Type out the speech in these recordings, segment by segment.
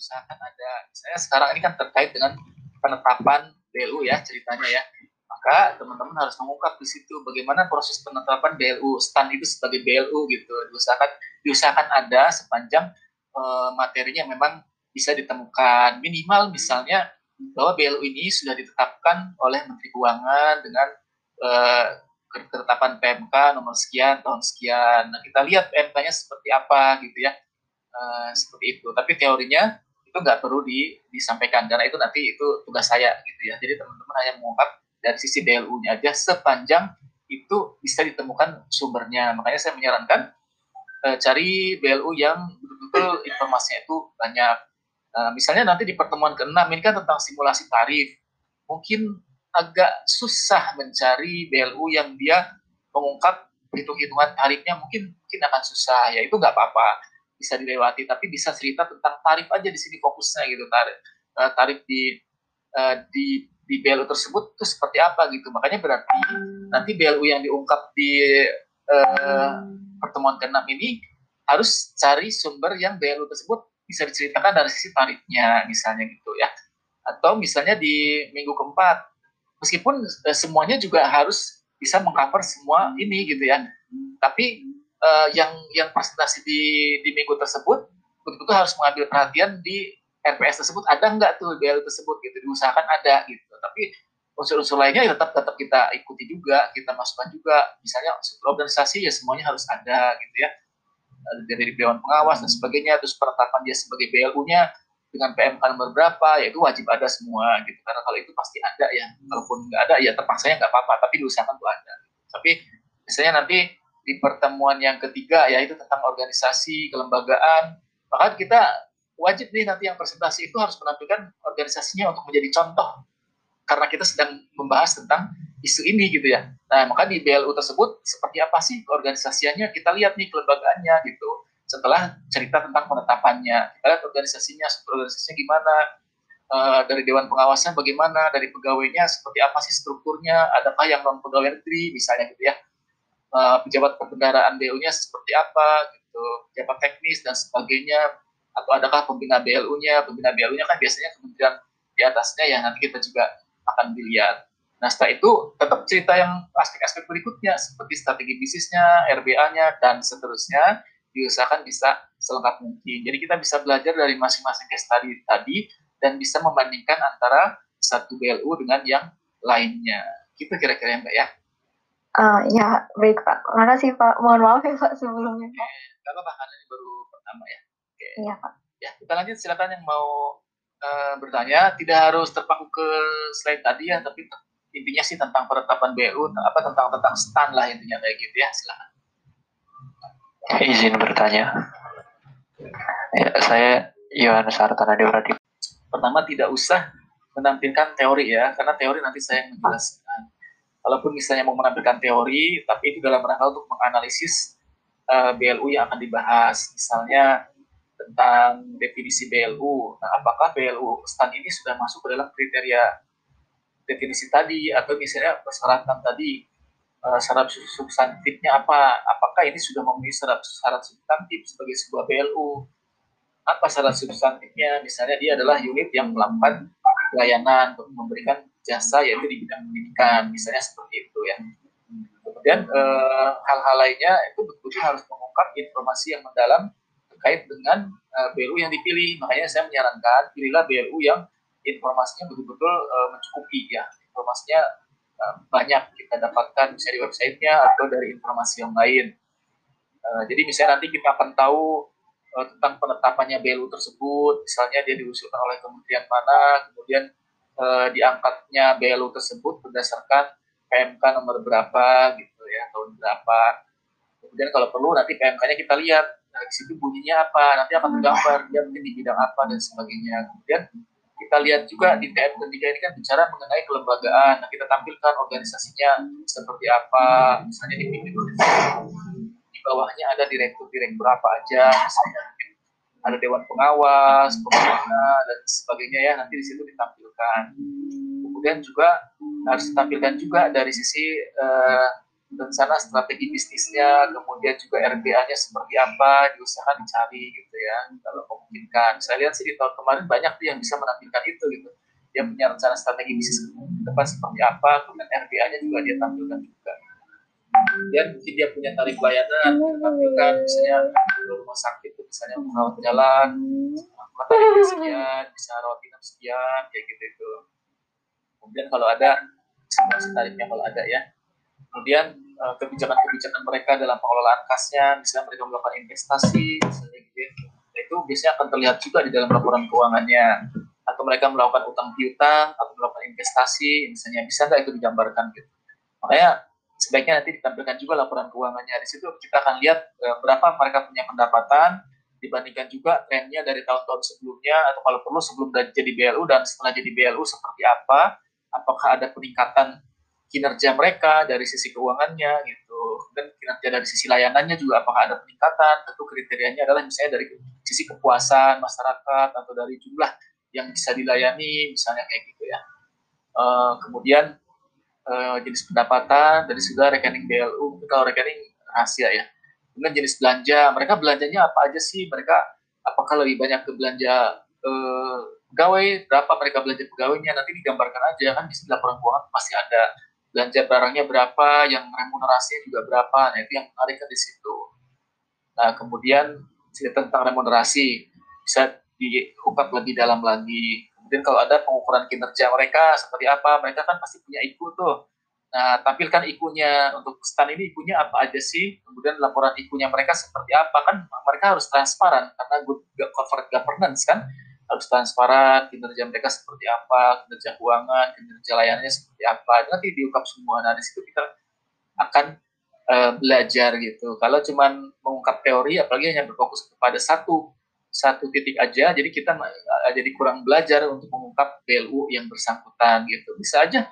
diusahakan ada. Saya sekarang ini kan terkait dengan penetapan BLU ya ceritanya ya. Maka teman-teman harus mengungkap di situ bagaimana proses penetapan BLU stand itu sebagai BLU gitu. Diusahakan diusahakan ada sepanjang uh, materinya memang bisa ditemukan minimal misalnya bahwa BLU ini sudah ditetapkan oleh Menteri Keuangan dengan uh, ketetapan PMK nomor sekian tahun sekian. Nah kita lihat PMK-nya seperti apa gitu ya, uh, seperti itu. Tapi teorinya itu nggak perlu di, disampaikan karena itu nanti itu tugas saya gitu ya. Jadi teman-teman hanya mengungkap dari sisi BLU-nya aja sepanjang itu bisa ditemukan sumbernya. Makanya saya menyarankan uh, cari BLU yang betul-betul informasinya itu banyak. Uh, misalnya nanti di pertemuan ke-6 ini kan tentang simulasi tarif. Mungkin agak susah mencari BLU yang dia mengungkap hitung-hitungan tarifnya mungkin mungkin akan susah ya itu nggak apa-apa bisa dilewati tapi bisa cerita tentang tarif aja di sini fokusnya gitu tarif uh, tarif di uh, di di BLU tersebut itu seperti apa gitu. Makanya berarti nanti BLU yang diungkap di uh, pertemuan ke-6 ini harus cari sumber yang BLU tersebut bisa diceritakan dari sisi tarifnya misalnya gitu ya. Atau misalnya di minggu keempat. Meskipun uh, semuanya juga harus bisa mengcover semua ini gitu ya. Tapi uh, yang yang presentasi di di minggu tersebut betul-betul harus mengambil perhatian di RPS tersebut. Ada nggak tuh BL tersebut gitu diusahakan ada gitu. Tapi unsur-unsur lainnya ya tetap tetap kita ikuti juga kita masukkan juga. Misalnya organisasi ya semuanya harus ada gitu ya. Dari dewan pengawas dan sebagainya terus penetapan dia sebagai BLU-nya dengan PMK nomor berapa ya itu wajib ada semua gitu. Karena kalau itu pasti ada ya kalaupun nggak ada ya terpaksanya nggak apa-apa tapi diusahakan tuh ada. Tapi misalnya nanti di pertemuan yang ketiga ya itu tentang organisasi kelembagaan. Maka kita wajib nih nanti yang presentasi itu harus menampilkan organisasinya untuk menjadi contoh. Karena kita sedang membahas tentang isu ini gitu ya. Nah maka di BLU tersebut seperti apa sih organisasinya kita lihat nih kelembagaannya gitu. Setelah cerita tentang penetapannya kita lihat organisasinya organisasinya gimana uh, dari dewan pengawasnya bagaimana dari pegawainya seperti apa sih strukturnya adakah yang non pegawai negeri misalnya gitu ya uh, pejabat perbendaraan BU-nya seperti apa gitu pejabat teknis dan sebagainya atau adakah pembina BLU-nya pembina BLU-nya kan biasanya kementerian di atasnya yang nanti kita juga akan dilihat Nah setelah itu tetap cerita yang aspek-aspek berikutnya seperti strategi bisnisnya, RBA-nya dan seterusnya diusahakan bisa selengkap mungkin. Jadi kita bisa belajar dari masing-masing case study tadi dan bisa membandingkan antara satu BLU dengan yang lainnya. Gitu kira-kira ya Mbak ya. Uh, ya, baik Pak. Makasih Pak. Mohon maaf ya Pak sebelumnya Pak. Gak apa-apa, karena ini baru pertama ya. Oke. Iya Pak. Ya, kita lanjut. Silakan yang mau uh, bertanya. Tidak harus terpaku ke slide tadi ya, tapi intinya sih tentang penetapan BLU, apa tentang tentang stand lah intinya kayak gitu ya. Silakan. Izin bertanya. Ya, saya Yohanes Hartana Dewaradi. Pertama tidak usah menampilkan teori ya, karena teori nanti saya menjelaskan. Kalaupun misalnya mau menampilkan teori, tapi itu dalam rangka untuk menganalisis uh, eh, BLU yang akan dibahas. Misalnya tentang definisi BLU. Nah, apakah BLU stand ini sudah masuk ke dalam kriteria definisi tadi atau misalnya persyaratan tadi uh, syarat substantifnya apa? Apakah ini sudah memenuhi syarat, syarat substantif sebagai sebuah BLU? Apa syarat substantifnya? Misalnya dia adalah unit yang melakukan pelayanan untuk memberikan jasa yaitu di bidang pendidikan, misalnya seperti itu ya. Kemudian hal hal-hal lainnya itu betul-betul harus mengungkap informasi yang mendalam terkait dengan uh, BLU yang dipilih. Makanya saya menyarankan pilihlah BLU yang informasinya betul-betul uh, mencukupi ya. Informasinya Eh, banyak kita dapatkan bisa di websitenya atau dari informasi yang lain. Uh, jadi misalnya nanti kita akan tahu uh, tentang penetapannya BLU tersebut, misalnya dia diusulkan oleh kementerian mana, kemudian uh, diangkatnya BLU tersebut berdasarkan PMK nomor berapa gitu ya, tahun berapa. Kemudian kalau perlu nanti PMK-nya kita lihat, nah, di situ bunyinya apa, nanti akan tergambar dia mungkin di bidang apa dan sebagainya. Kemudian kita lihat juga di TM ketiga ini kan bicara mengenai kelembagaan. Nah, kita tampilkan organisasinya seperti apa, misalnya di di bawahnya ada direktur-direktur apa aja, misalnya ada dewan pengawas, pembina dan sebagainya ya nanti di situ ditampilkan. Kemudian juga harus ditampilkan juga dari sisi uh, rencana strategi bisnisnya, kemudian juga RBA-nya seperti apa, diusahakan dicari gitu ya, kalau memungkinkan. Saya lihat sih di tahun kemarin banyak tuh yang bisa menampilkan itu gitu. Dia punya rencana strategi bisnis ke depan seperti apa, kemudian RBA-nya juga dia tampilkan juga. Dan mungkin dia punya tarif layanan, dia tampilkan misalnya rumah sakit itu misalnya merawat jalan, tarifnya sekian, bisa rawat inap sekian, kayak gitu itu. Kemudian kalau ada simulasi tarifnya kalau ada ya. Kemudian eh, kebijakan-kebijakan mereka dalam pengelolaan kasnya, misalnya mereka melakukan investasi, misalnya gitu. Nah, itu biasanya akan terlihat juga di dalam laporan keuangannya. Atau mereka melakukan utang piutang, atau melakukan investasi, misalnya bisa nggak itu digambarkan gitu. Makanya sebaiknya nanti ditampilkan juga laporan keuangannya. Di situ kita akan lihat e, berapa mereka punya pendapatan, dibandingkan juga trennya dari tahun-tahun sebelumnya, atau kalau perlu sebelum jadi BLU dan setelah jadi BLU seperti apa, apakah ada peningkatan kinerja mereka dari sisi keuangannya gitu dan kinerja dari sisi layanannya juga apakah ada peningkatan tentu kriterianya adalah misalnya dari sisi kepuasan masyarakat atau dari jumlah yang bisa dilayani misalnya kayak gitu ya uh, kemudian uh, jenis pendapatan dari sudah rekening BLU kalau rekening rahasia ya. Kemudian jenis belanja mereka belanjanya apa aja sih? Mereka apakah lebih banyak ke belanja uh, pegawai? Berapa mereka belanja pegawainya? Nanti digambarkan aja kan di laporan keuangan pasti ada. Belanja barangnya berapa yang remunerasinya juga berapa. Nah itu yang menarik kan di situ. Nah kemudian tentang remunerasi bisa diungkap lebih dalam lagi kemudian kalau ada pengukuran kinerja mereka seperti apa mereka kan pasti punya IKU tuh. Nah tampilkan ikunya untuk stand ini ikunya apa aja sih? Kemudian laporan ikunya mereka seperti apa? Kan mereka harus transparan karena good corporate governance kan harus transparan kinerja mereka seperti apa kinerja keuangan kinerja layanannya seperti apa. Nanti diungkap semua. Nah di situ kita akan uh, belajar gitu. Kalau cuman mengungkap teori apalagi hanya berfokus kepada satu satu titik aja jadi kita uh, jadi kurang belajar untuk mengungkap BLU yang bersangkutan gitu bisa aja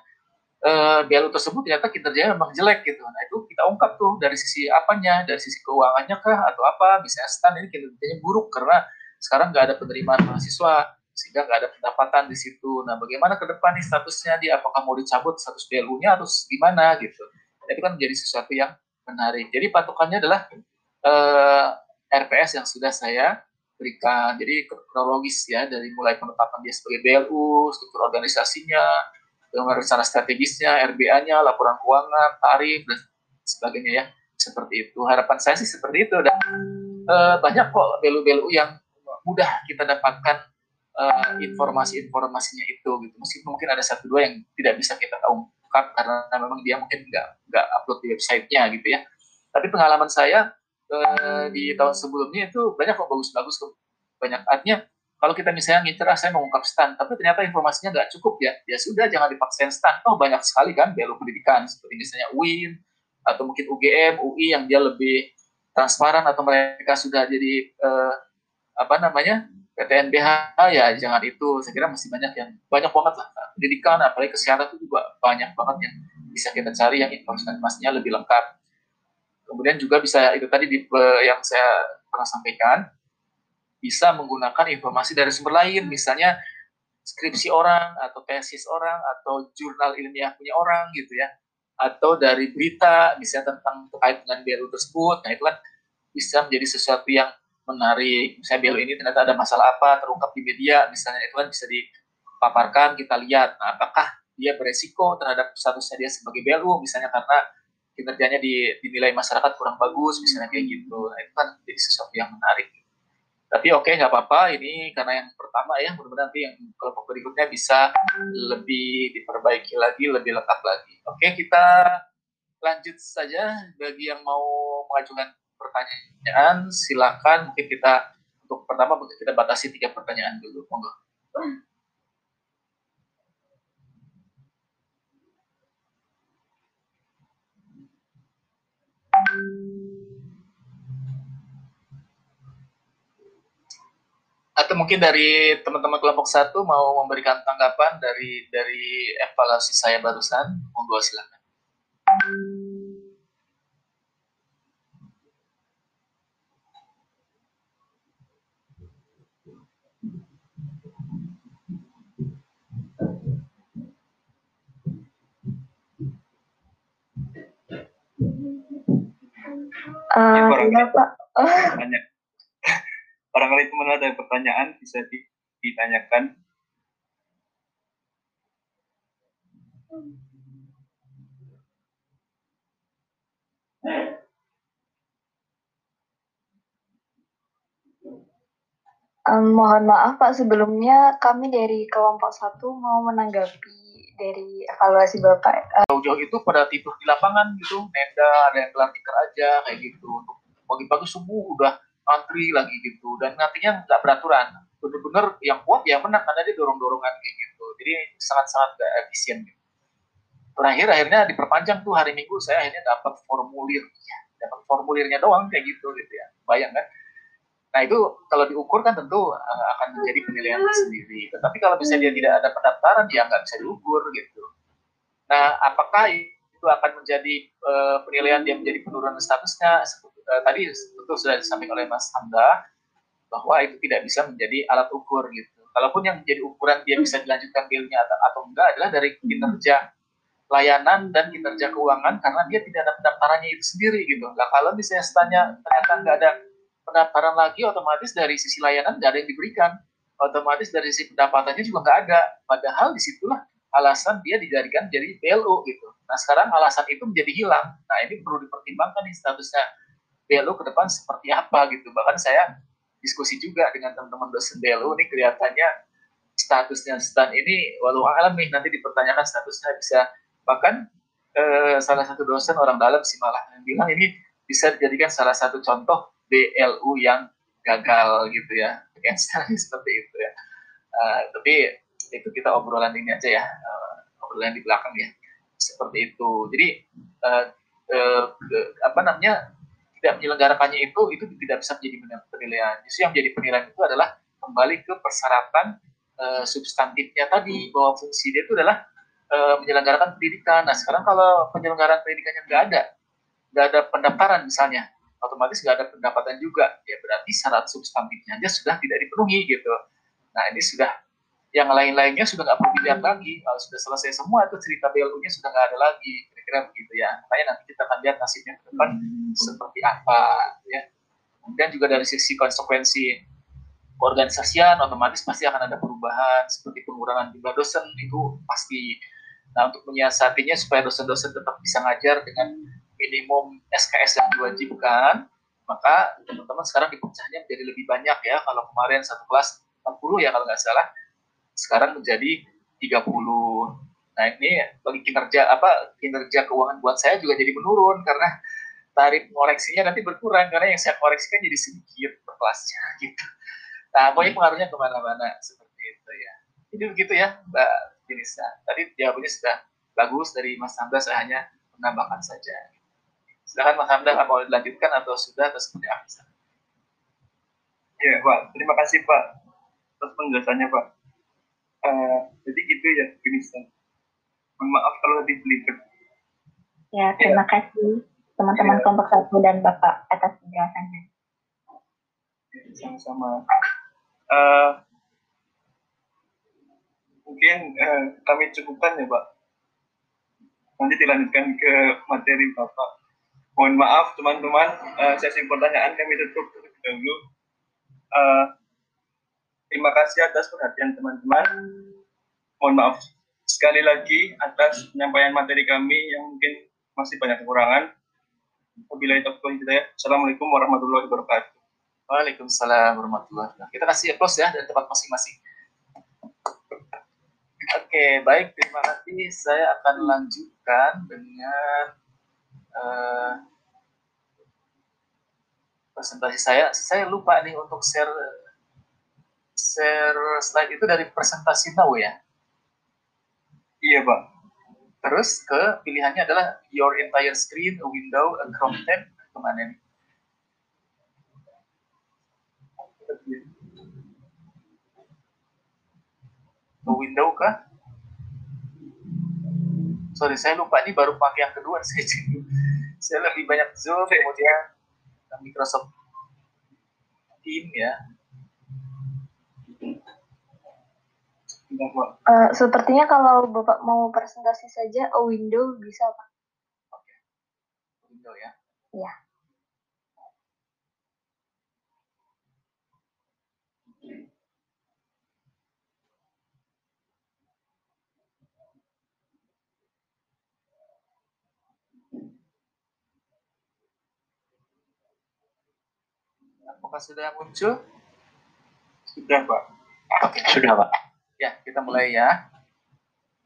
eh, BLU tersebut ternyata kinerjanya memang jelek gitu nah itu kita ungkap tuh dari sisi apanya dari sisi keuangannya kah atau apa bisa stand ini kinerjanya buruk karena sekarang nggak ada penerimaan mahasiswa sehingga nggak ada pendapatan di situ. Nah, bagaimana ke depan nih statusnya dia apakah mau dicabut status BLU-nya atau gimana gitu. Nah, itu kan menjadi sesuatu yang menarik. Jadi patokannya adalah eh, RPS yang sudah saya berikan. Jadi kronologis ya dari mulai penetapan dia sebagai BLU, struktur organisasinya, rencana strategisnya, RBA-nya, laporan keuangan, tarif dan sebagainya ya. Seperti itu. Harapan saya sih seperti itu dan eh, banyak kok BLU-BLU yang mudah kita dapatkan uh, informasi-informasinya itu gitu meskipun mungkin ada satu dua yang tidak bisa kita ungkap karena memang dia mungkin nggak nggak upload di websitenya gitu ya tapi pengalaman saya uh, di tahun sebelumnya itu banyak kok bagus-bagus banyak artinya kalau kita misalnya ngincer ah, saya mengungkap stand tapi ternyata informasinya nggak cukup ya. Ya sudah jangan dipaksain stand oh banyak sekali kan BLU pendidikan seperti misalnya UIN atau mungkin UGM UI yang dia lebih transparan atau mereka sudah jadi uh, apa namanya PTNBH ya jangan itu. Saya kira masih banyak yang banyak banget lah pendidikan apalagi kesehatan itu juga banyak banget yang bisa kita cari yang informasinya lebih lengkap kemudian juga bisa itu tadi di, yang saya pernah sampaikan bisa menggunakan informasi dari sumber lain. Misalnya skripsi orang atau tesis orang atau jurnal ilmiah punya orang gitu ya. Atau dari berita misalnya tentang terkait dengan BLU tersebut. Nah itu kan bisa menjadi sesuatu yang menarik. Misalnya BLU ini ternyata ada masalah apa terungkap di media misalnya itu kan bisa dipaparkan kita lihat. Nah, apakah dia beresiko terhadap statusnya dia sebagai BLU misalnya karena kinerjanya di, dinilai masyarakat kurang bagus misalnya kayak gitu. Nah, itu kan jadi sesuatu yang menarik. Tapi oke okay, nggak apa-apa. Ini karena yang pertama ya mudah-mudahan nanti yang kelompok berikutnya bisa lebih diperbaiki lagi lebih lengkap lagi. Oke okay, kita lanjut saja. Bagi yang mau mengajukan pertanyaan, silakan. Mungkin kita untuk pertama mungkin kita batasi tiga pertanyaan dulu, monggo. Atau mungkin dari teman-teman kelompok satu mau memberikan tanggapan dari dari evaluasi saya barusan, monggo silakan. Uh, iya Pak. Tanya. Barangkali teman ada pertanyaan bisa di- ditanyakan. Um, mohon maaf Pak, sebelumnya kami dari kelompok satu mau menanggapi dari evaluasi Bapak. jauh-jauh itu pada tidur di lapangan gitu nenda ada yang kelar tikar aja kayak gitu untuk pagi-pagi subuh udah antri lagi gitu. Dan nantinya nggak beraturan. Bener-bener yang kuat ya menang karena dia dorong-dorongan kayak gitu. Jadi sangat-sangat gak efisien gitu. Terakhir akhirnya diperpanjang tuh hari minggu saya akhirnya dapat formulir. Ya dapat formulirnya doang kayak gitu gitu ya. Bayang kan? Nah itu kalau diukur kan tentu uh, akan menjadi penilaian sendiri tetapi kalau misalnya dia tidak ada pendaftaran ya nggak bisa diukur gitu. Nah, apakah itu akan menjadi uh, penilaian dia menjadi penurunan statusnya? Uh, tadi betul sudah disampaikan oleh Mas Hamda bahwa itu tidak bisa menjadi alat ukur gitu. Kalaupun yang menjadi ukuran dia bisa dilanjutkan bilnya atau, atau enggak adalah dari kinerja layanan dan kinerja keuangan karena dia tidak ada pendaftarannya itu sendiri gitu. Nah, kalau misalnya stanya ternyata nggak ada pendaftaran lagi, otomatis dari sisi layanan nggak ada yang diberikan. Otomatis dari sisi pendapatannya juga nggak ada. Padahal di situlah alasan dia dijadikan jadi BLU gitu. Nah sekarang alasan itu menjadi hilang. Nah ini perlu dipertimbangkan nih statusnya BLU ke depan seperti apa gitu. Bahkan saya diskusi juga dengan teman-teman dosen BLU ini kelihatannya statusnya stan ini walau alam nih nanti dipertanyakan statusnya bisa bahkan eh, salah satu dosen orang dalam sih malah yang bilang ini bisa dijadikan salah satu contoh BLU yang gagal gitu ya. Yang seperti itu ya. Uh, tapi itu kita obrolan ini aja ya uh, obrolan di belakang ya seperti itu jadi uh, uh, apa namanya tidak menyelenggarakannya itu itu tidak bisa menjadi penilaian. Justru yang menjadi penilaian itu adalah kembali ke persyaratan uh, substantifnya tadi bahwa fungsi dia itu adalah uh, menyelenggarakan pendidikan. Nah sekarang kalau penyelenggaraan pendidikannya nggak ada nggak ada pendaftaran misalnya otomatis nggak ada pendapatan juga. Ya berarti syarat substantifnya aja sudah tidak dipenuhi gitu. Nah ini sudah yang lain-lainnya sudah nggak perlu dilihat lagi. Kalau sudah selesai semua itu cerita BLU-nya sudah nggak ada lagi kira-kira begitu ya. Makanya nanti kita akan lihat nasibnya ke depan seperti apa ya. Kemudian juga dari sisi konsekuensi organisasian otomatis pasti akan ada perubahan seperti pengurangan jumlah dosen itu pasti. Nah untuk menyiasatinya supaya dosen-dosen tetap bisa ngajar dengan minimum SKS yang diwajibkan maka teman-teman sekarang dipecahnya menjadi lebih banyak ya. Kalau kemarin satu kelas 40 ya kalau nggak salah. Sekarang menjadi 30. Nah, ini bagi kinerja apa kinerja keuangan buat saya juga jadi menurun karena tarif koreksinya nanti berkurang karena yang saya koreksikan jadi sedikit per kelasnya gitu. Nah, pokoknya pengaruhnya ke mana-mana seperti itu ya. Jadi begitu ya, Mbak Dinisa. Tadi jawabannya sudah bagus dari Mas Hamda, saya hanya menambahkan saja. Silakan Mas Hamda, mau dilanjutkan atau sudah atau seperti apa? Ya, Pak. Terima kasih, Pak. Atas penjelasannya, Pak. Uh, jadi gitu ya, Dinisa. Mohon maaf kalau lebih belibet. Ya, terima kasih teman-teman Ya. kelompok satu dan Bapak atas penjelasannya. sama-sama. Uh, mungkin uh, kami cukupkan ya Pak. Nanti dilanjutkan ke materi Bapak. Mohon maaf teman-teman, uh, sesi pertanyaan kami tutup terlebih dahulu. Uh, terima kasih atas perhatian teman-teman. Mohon maaf sekali lagi atas penyampaian materi kami yang mungkin masih banyak kekurangan. Wabillahi taufiq hidayah. Assalamualaikum warahmatullahi wabarakatuh. Waalaikumsalam warahmatullahi wabarakatuh. Kita kasih applause ya dari tempat masing-masing. Oke, baik. Terima kasih. Saya akan lanjutkan dengan uh, presentasi saya. Saya lupa nih untuk share share slide itu dari presentasi now ya. Iya, Pak. Terus ke pilihannya adalah your entire screen, a window, a Chrome tab, ke mana nih? Ke window kah? Sorry, saya lupa ini baru pakai yang kedua saya Saya lebih banyak Zoom, kemudian Microsoft Team ya. Uh, sepertinya kalau Bapak mau presentasi saja, a window bisa Pak. Oke, okay. window ya. Iya. Yeah. Apakah sudah muncul? Sudah, Pak. Oke, sudah, Pak ya kita mulai ya.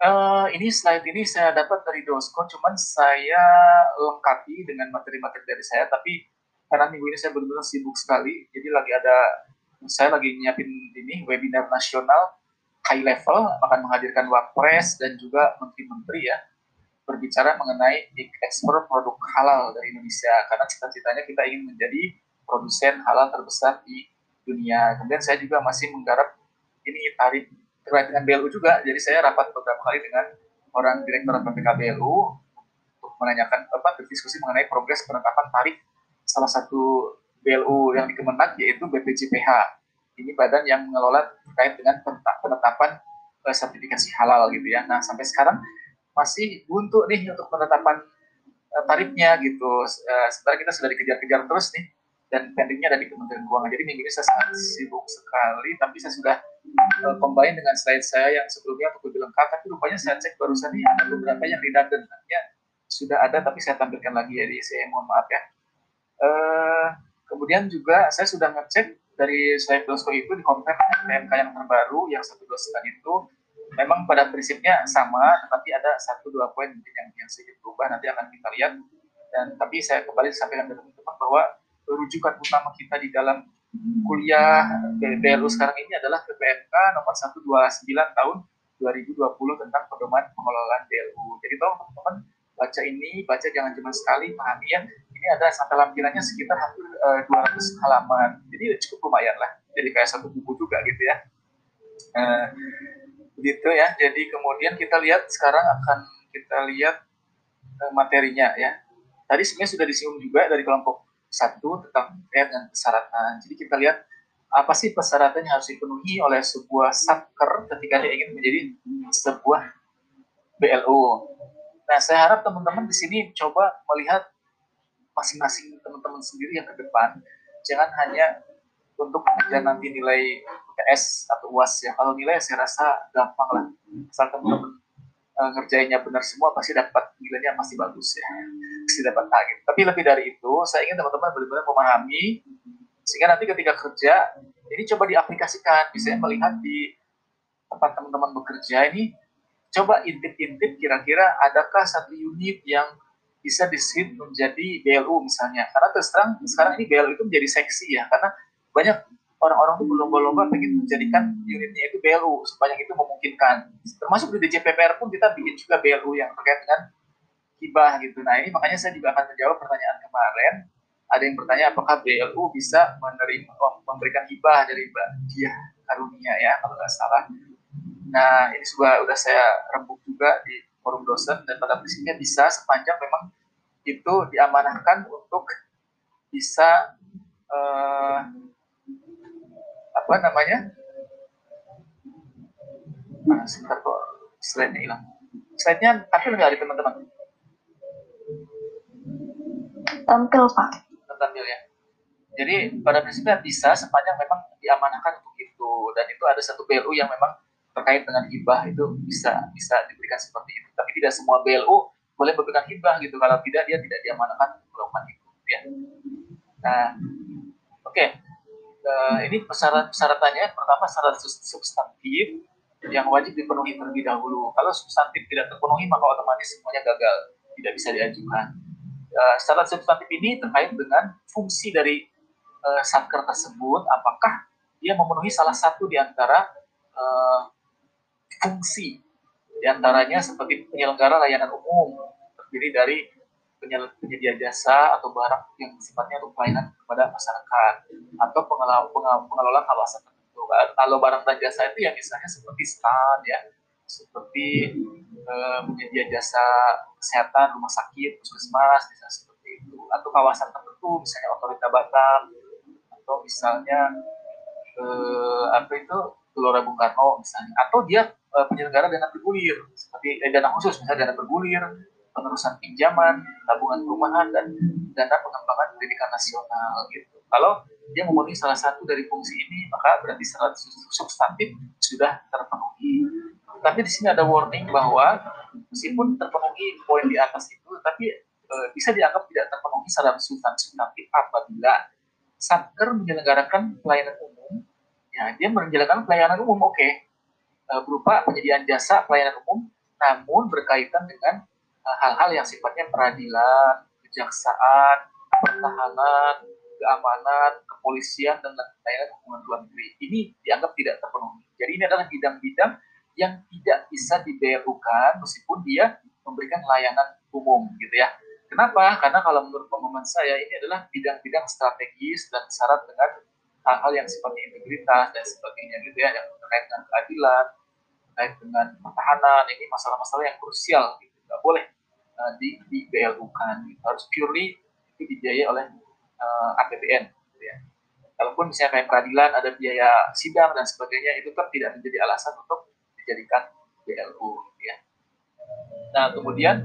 Eh, ini slide ini saya dapat dari Dosko, cuman saya lengkapi dengan materi-materi dari saya, tapi karena minggu ini saya benar-benar sibuk sekali, jadi lagi ada, saya lagi nyiapin ini webinar nasional high level, akan menghadirkan Wapres dan juga menteri-menteri ya, berbicara mengenai ekspor produk halal dari Indonesia, karena cita-citanya kita ingin menjadi produsen halal terbesar di dunia. Kemudian saya juga masih menggarap ini tarif terkait dengan BLU juga. Jadi saya rapat beberapa kali dengan orang direktur PPK BLU untuk menanyakan apa berdiskusi mengenai progres penetapan tarif salah satu BLU yang di Kemenag yaitu BPJPH. Ini badan yang mengelola terkait dengan penetapan uh, sertifikasi halal gitu ya. Nah sampai sekarang masih buntu nih untuk penetapan uh, tarifnya gitu. Uh, sebentar kita sudah dikejar-kejar terus nih dan pendingnya ada di Kementerian Keuangan. Jadi minggu ini saya sangat sibuk sekali, tapi saya sudah uh, combine dengan slide saya yang sebelumnya untuk lebih lengkap, tapi rupanya saya cek barusan ini ada beberapa yang redundant, artinya sudah ada, tapi saya tampilkan lagi ya, saya mohon maaf ya. Uh, kemudian juga saya sudah ngecek dari slide Dosko itu di compare PMK yang terbaru yang satu sekian itu memang pada prinsipnya sama, tetapi ada satu dua poin mungkin yang, yang sedikit berubah nanti akan kita lihat. Dan tapi saya kembali sampaikan ke teman-teman bahwa rujukan utama kita di dalam kuliah BLU sekarang ini adalah PPMK nomor 129 tahun 2020 tentang pedoman pengelolaan BLU. Jadi tolong teman-teman baca ini, baca jangan cuma sekali, pahami ya. Ini ada sampai lampirannya sekitar hampir uh, 200 halaman. Jadi cukup lumayan lah. Jadi kayak satu buku juga gitu ya. Uh, begitu ya. Jadi kemudian kita lihat sekarang akan kita lihat uh, materinya ya. Tadi sebenarnya sudah disinggung juga dari kelompok satu tentang dengan persyaratan. Jadi kita lihat apa sih persyaratan yang harus dipenuhi oleh sebuah satker ketika dia ingin menjadi sebuah BLU. Nah, saya harap teman-teman di sini coba melihat masing-masing teman-teman sendiri yang ke depan. Jangan hanya untuk mengejar nanti nilai UTS atau UAS ya. Kalau nilai saya rasa gampang lah. Asal teman-teman uh, ngerjainnya benar semua pasti dapat nilainya pasti bagus ya pasti dapat gitu. tapi lebih dari itu saya ingin teman-teman benar-benar memahami sehingga nanti ketika kerja ini coba diaplikasikan misalnya melihat di tempat teman-teman bekerja ini coba intip-intip kira-kira adakah satu unit yang bisa disit menjadi BLU misalnya karena terus terang sekarang ini BLU itu menjadi seksi ya karena banyak orang-orang tuh berlomba-lomba pengen menjadikan unitnya itu BLU sebanyak itu memungkinkan. Termasuk di DJPPR pun kita bikin juga BLU yang terkait dengan hibah gitu. Nah ini makanya saya juga akan menjawab pertanyaan kemarin. Ada yang bertanya apakah BLU bisa menerima memberikan hibah dari dia karunia ya kalau nggak salah. Nah ini juga udah saya rembuk juga di forum dosen dan pada prinsipnya bisa sepanjang memang itu diamanahkan untuk bisa uh, apa namanya nah, sebentar kok slide-nya hilang slide-nya tampil nggak di teman-teman tampil pak. Tampil ya. Jadi pada prinsipnya bisa sepanjang memang diamanahkan untuk itu. Dan itu ada satu BLU yang memang terkait dengan hibah itu bisa bisa diberikan seperti itu. Tapi tidak semua BLU boleh memberikan hibah gitu. Kalau tidak dia tidak diamanahkan melakukan itu ya. Nah oke. Okay uh, ini persyaratan-persyaratannya pertama syarat substantif yang wajib dipenuhi terlebih dahulu. Kalau substantif tidak terpenuhi maka otomatis semuanya gagal, tidak bisa diajukan. Uh, syarat substantif ini terkait dengan fungsi dari uh, satker tersebut, apakah dia memenuhi salah satu di antara uh, fungsi di antaranya seperti penyelenggara layanan umum terdiri dari penyedia jasa atau barang yang sifatnya untuk pelayanan kepada masyarakat atau pengelola, pengelola kawasan tertentu. Kalau barang dan jasa itu yang misalnya seperti stand ya, seperti eh, penyedia jasa kesehatan, rumah sakit, puskesmas, misalnya seperti itu, atau kawasan tertentu, misalnya otorita Batam, atau misalnya eh, apa itu Gelora Bung Karno misalnya, atau dia eh, penyelenggara dana bergulir, seperti eh, dana khusus misalnya dana bergulir, penerusan pinjaman, tabungan perumahan, dan dana pengembangan pendidikan nasional gitu. Kalau dia memenuhi salah satu dari fungsi ini, maka berarti secara substantif sudah terpenuhi. Tapi di sini ada warning bahwa meskipun terpenuhi poin di atas itu, tapi e, bisa dianggap tidak terpenuhi secara substantif apabila satker menyelenggarakan pelayanan umum, ya dia menyelenggarakan pelayanan umum oke, okay. berupa penyediaan jasa pelayanan umum, namun berkaitan dengan hal-hal yang sifatnya peradilan, kejaksaan, pertahanan, keamanan, kepolisian, dan lain-lain hubungan luar negeri. Ini dianggap tidak terpenuhi. Jadi ini adalah bidang-bidang yang tidak bisa dibayarkan meskipun dia memberikan layanan umum gitu ya. Kenapa? Karena kalau menurut pengumuman saya ini adalah bidang-bidang strategis dan syarat dengan hal-hal yang sifatnya integritas dan sebagainya gitu ya, yang terkait dengan keadilan, terkait dengan pertahanan, ini masalah-masalah yang krusial gitu. Nggak boleh uh, di, di BLU-kan. Gitu. Harus purely itu dibiayai oleh uh, eh, APBN. Gitu ya. Kalaupun misalnya kayak peradilan ada biaya sidang dan sebagainya, itu kan tidak menjadi alasan untuk dijadikan BLU. Gitu ya. Nah, kemudian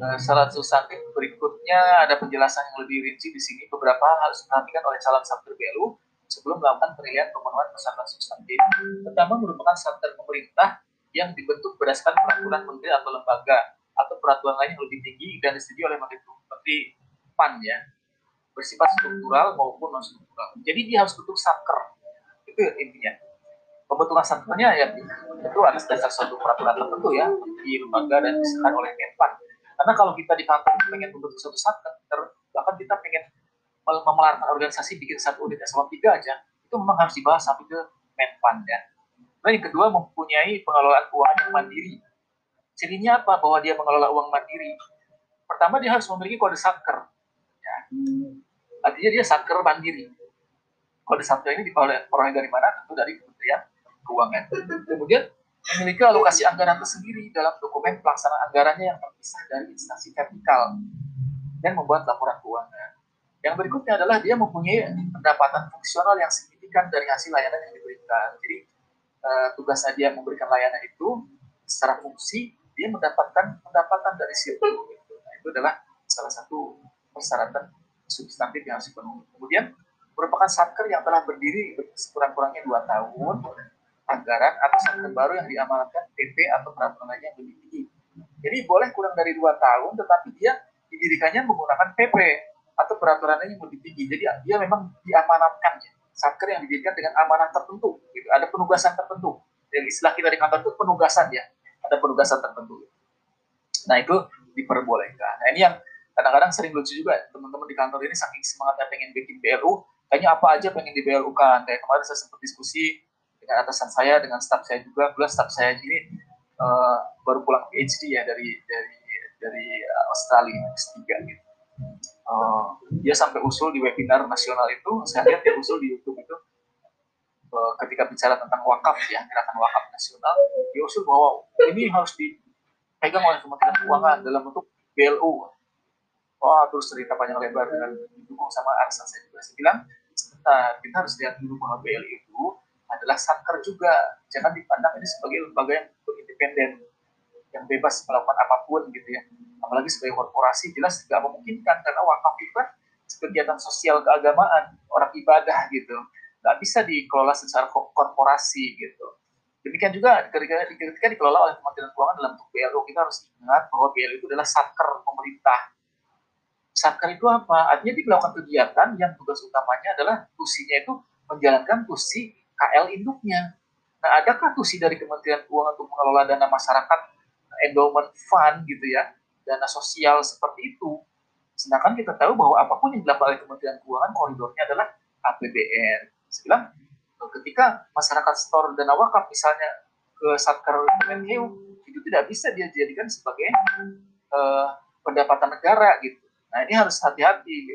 uh, syarat substantif berikutnya ada penjelasan yang lebih rinci di sini. Beberapa harus diperhatikan oleh calon satker BLU sebelum melakukan penilaian pemenuhan persyarat substantif. Pertama merupakan satker pemerintah yang dibentuk berdasarkan peraturan menteri atau lembaga atau peraturan lain yang lebih tinggi dan disetujui oleh menteri, PAN ya bersifat struktural maupun non struktural. Jadi dia harus bentuk satker. Itu intinya. Pembentukan satkernya ya itu atas dasar suatu peraturan tertentu ya di lembaga dan disahkan oleh Menpan. Karena kalau kita di kantor pengen membentuk suatu satker, bahkan kita pengen memelarkan organisasi bikin satu unit eselon tiga aja, itu memang harus dibahas sampai ke Menpan ya. Nah, yang kedua mempunyai pengelolaan keuangan yang mandiri. Cirinya apa? Bahwa dia mengelola uang mandiri. Pertama dia harus memiliki kode satker. Ya. Artinya dia satker mandiri. Kode satker ini diperoleh dari mana? Tentu dari Kementerian Keuangan. Kemudian memiliki alokasi anggaran tersendiri dalam dokumen pelaksanaan anggarannya yang terpisah dari instansi vertikal dan membuat laporan keuangan. Yang berikutnya adalah dia mempunyai pendapatan fungsional yang signifikan dari hasil layanan yang diberikan. Jadi uh, tugasnya dia memberikan layanan itu secara fungsi dia mendapatkan pendapatan dari situ. Nah, itu adalah salah satu persyaratan substantif yang harus dipenuhi. Kemudian merupakan satker yang telah berdiri sekurang-kurangnya dua tahun anggaran atau satker baru yang diamanatkan PP atau peraturan lainnya yang lebih tinggi. Jadi boleh kurang dari dua tahun, tetapi dia didirikannya menggunakan PP atau peraturannya yang lebih tinggi. Jadi dia memang diamanatkan ya. Satker yang didirikan dengan amanah tertentu, gitu. ada penugasan tertentu. Yang istilah kita di kantor itu penugasan ya, ada penugasan tertentu. Nah itu diperbolehkan. Nah ini yang kadang-kadang sering lucu juga teman-teman di kantor ini saking semangatnya pengen bikin BLU, kayaknya apa aja pengen di BLU kan. Kayak kemarin saya sempat diskusi dengan atasan saya, dengan staf saya juga, kebetulan staf saya ini uh, baru pulang PhD ya dari dari dari Australia S3 gitu uh, dia sampai usul di webinar nasional itu saya lihat dia usul di YouTube itu uh, ketika bicara tentang wakaf ya gerakan wakaf nasional dia usul bahwa ini harus dipegang oleh Kementerian Keuangan dalam bentuk BLU Wah, terus cerita panjang lebar dengan didukung sama Arsan saya juga. Saya bilang, kita harus lihat dulu bahwa BLU adalah satker juga. Jangan dipandang ini sebagai lembaga yang independen, yang bebas melakukan apa pun gitu ya. Apalagi sebagai korporasi jelas tidak memungkinkan karena wakaf itu kan kegiatan sosial keagamaan orang ibadah gitu. Nggak bisa dikelola secara korporasi gitu. Demikian juga ketika, ketika dikelola oleh Kementerian Keuangan dalam bentuk BLU kita harus ingat bahwa BLU itu adalah satker pemerintah. Satker itu apa? Artinya dia melakukan kegiatan yang tugas utamanya adalah tusinya itu menjalankan tusi KL induknya nah adakah tusi dari Kementerian Keuangan untuk mengelola dana masyarakat endowment fund gitu ya dana sosial seperti itu. Sedangkan kita tahu bahwa apa pun yang dilakukan oleh Kementerian Keuangan koridornya adalah APBN. Saya ketika masyarakat store dana wakaf misalnya ke Satker Kemenheu itu tidak bisa dia jadikan sebagai uh, pendapatan negara gitu. Nah ini harus hati-hati.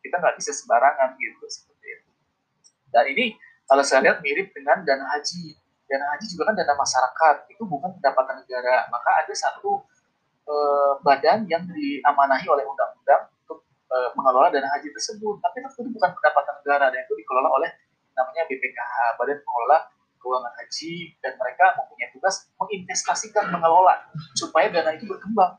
Kita nggak bisa sembarangan gitu seperti itu. Dan ini kalau saya lihat mirip dengan dana haji. Dana haji juga kan dana masyarakat, itu bukan pendapatan negara. Maka ada satu eh, badan yang diamanahi oleh undang-undang untuk eh, mengelola dana haji tersebut. Tapi itu bukan pendapatan negara dan itu dikelola oleh namanya BPKH, Badan Pengelola Keuangan Haji dan mereka mempunyai tugas menginvestasikan, mengelola supaya dana itu berkembang,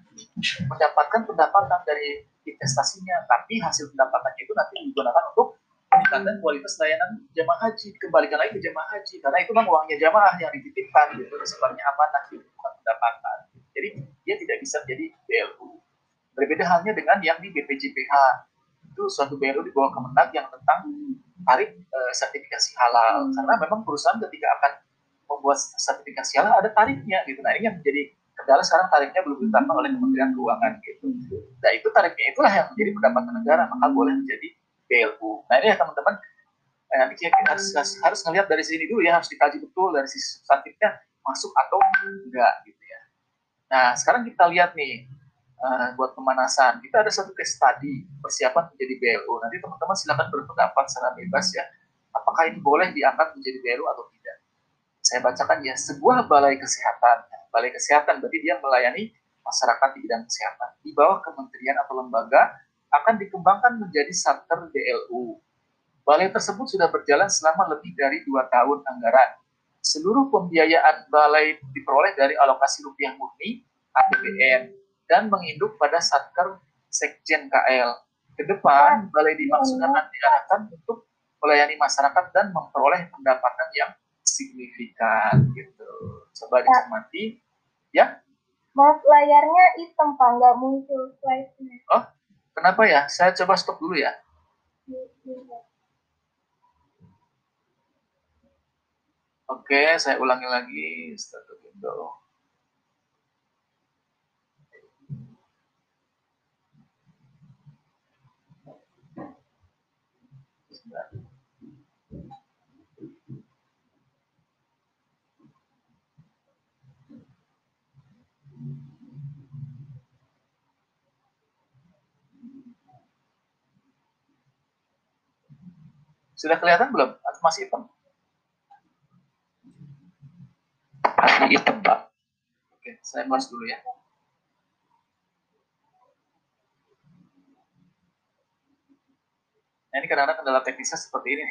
mendapatkan pendapatan dari investasinya, tapi hasil pendapatannya itu nanti digunakan untuk peningkatan kualitas layanan jemaah haji, kembalikan lagi ke jemaah haji, karena itu kan uangnya jemaah yang dititipkan, gitu, sebenarnya amanah, gitu, bukan pendapatan. Jadi dia tidak bisa menjadi BLU. Berbeda halnya dengan yang di BPJPH. itu suatu BLU di bawah Kemenag yang tentang tarif uh, sertifikasi halal. Karena memang perusahaan ketika akan membuat sertifikasi halal ada tarifnya gitu. Nah ini yang menjadi kendala sekarang tarifnya belum ditetapkan oleh Kementerian Keuangan gitu. Nah itu tarifnya itulah yang menjadi pendapatan negara. Maka boleh menjadi BLU nah ini ya teman-teman nah, nanti kita harus, harus, harus ngelihat dari sini dulu ya harus dikaji betul dari sisi substantifnya masuk atau enggak gitu ya nah sekarang kita lihat nih uh, buat pemanasan. Kita ada satu case study persiapan menjadi BLU. Nanti teman-teman silakan berpendapat secara bebas ya. Apakah ini boleh diangkat menjadi BLU atau tidak? Saya bacakan ya, sebuah balai kesehatan. Balai kesehatan berarti dia melayani masyarakat di bidang kesehatan. Di bawah kementerian atau lembaga akan dikembangkan menjadi satker BLU. Balai tersebut sudah berjalan selama lebih dari dua tahun anggaran. Seluruh pembiayaan balai diperoleh dari alokasi rupiah murni, APBN, dan menginduk pada Satker Sekjen KL. Ke depan, balai dimaksudkan diarahkan untuk melayani masyarakat dan memperoleh pendapatan yang signifikan gitu. Coba dicermati, ya. Maaf, layarnya hitam, Pak. Nggak muncul slide-nya. Oh, kenapa ya? Saya coba stop dulu ya. Oke, saya ulangi lagi. Start window. Sudah kelihatan belum? Atau masih hitam? Masih hitam, Pak. Oke, saya pause dulu ya. Nah, ini kadang-kadang kendala teknisnya seperti ini.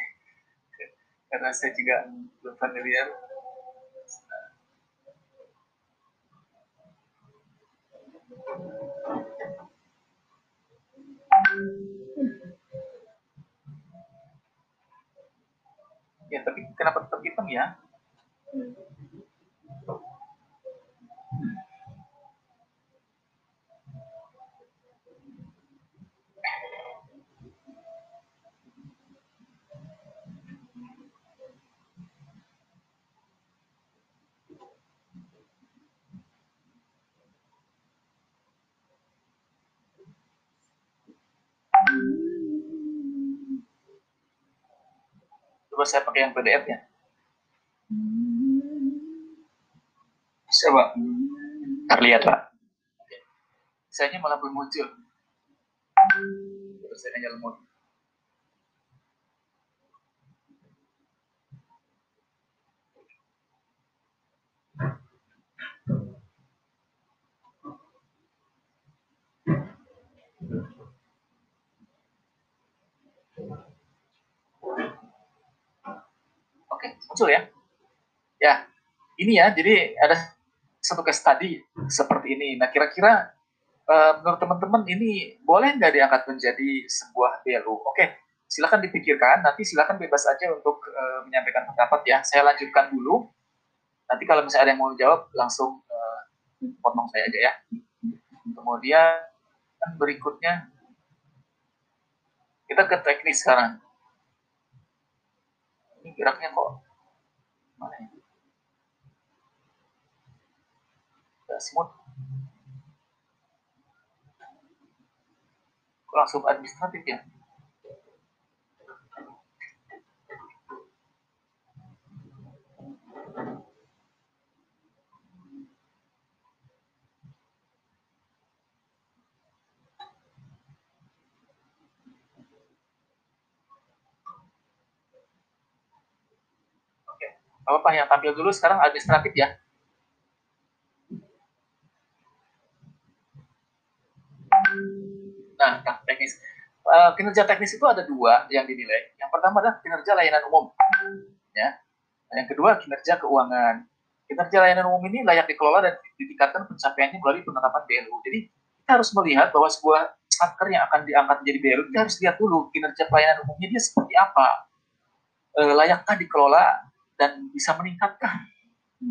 Karena saya juga belum familiar. Ya, ya? Coba saya pakai yang PDF ya. Bisa, Pak. Terlihat, Pak. Saya malah belum muncul. Terus saya mode. Oke, muncul ya. Ya, ini ya. Jadi ada satu case study seperti ini. Nah, kira-kira uh, menurut teman-teman ini boleh nggak diangkat menjadi sebuah BLU? Oke, silakan dipikirkan. Nanti silakan bebas aja untuk uh, menyampaikan pendapat ya. Saya lanjutkan dulu. Nanti kalau misalnya ada yang mau jawab, langsung uh, potong saya aja ya. Kemudian berikutnya kita ke teknis sekarang. Ini geraknya kok mana ya? Smooth. Kok langsung administratif ya? apa-apa yang tampil dulu sekarang administratif ya. Nah, nah teknis. Uh, kinerja teknis itu ada dua yang dinilai. Yang pertama adalah kinerja layanan umum. Ya. Yang kedua kinerja keuangan. Kinerja layanan umum ini layak dikelola dan ditingkatkan pencapaiannya melalui penerapan BLU. Jadi kita harus melihat bahwa sebuah satker yang akan diangkat menjadi BLU, kita harus lihat dulu kinerja pelayanan umumnya dia seperti apa. E, layakkah dikelola dan bisa meningkatkan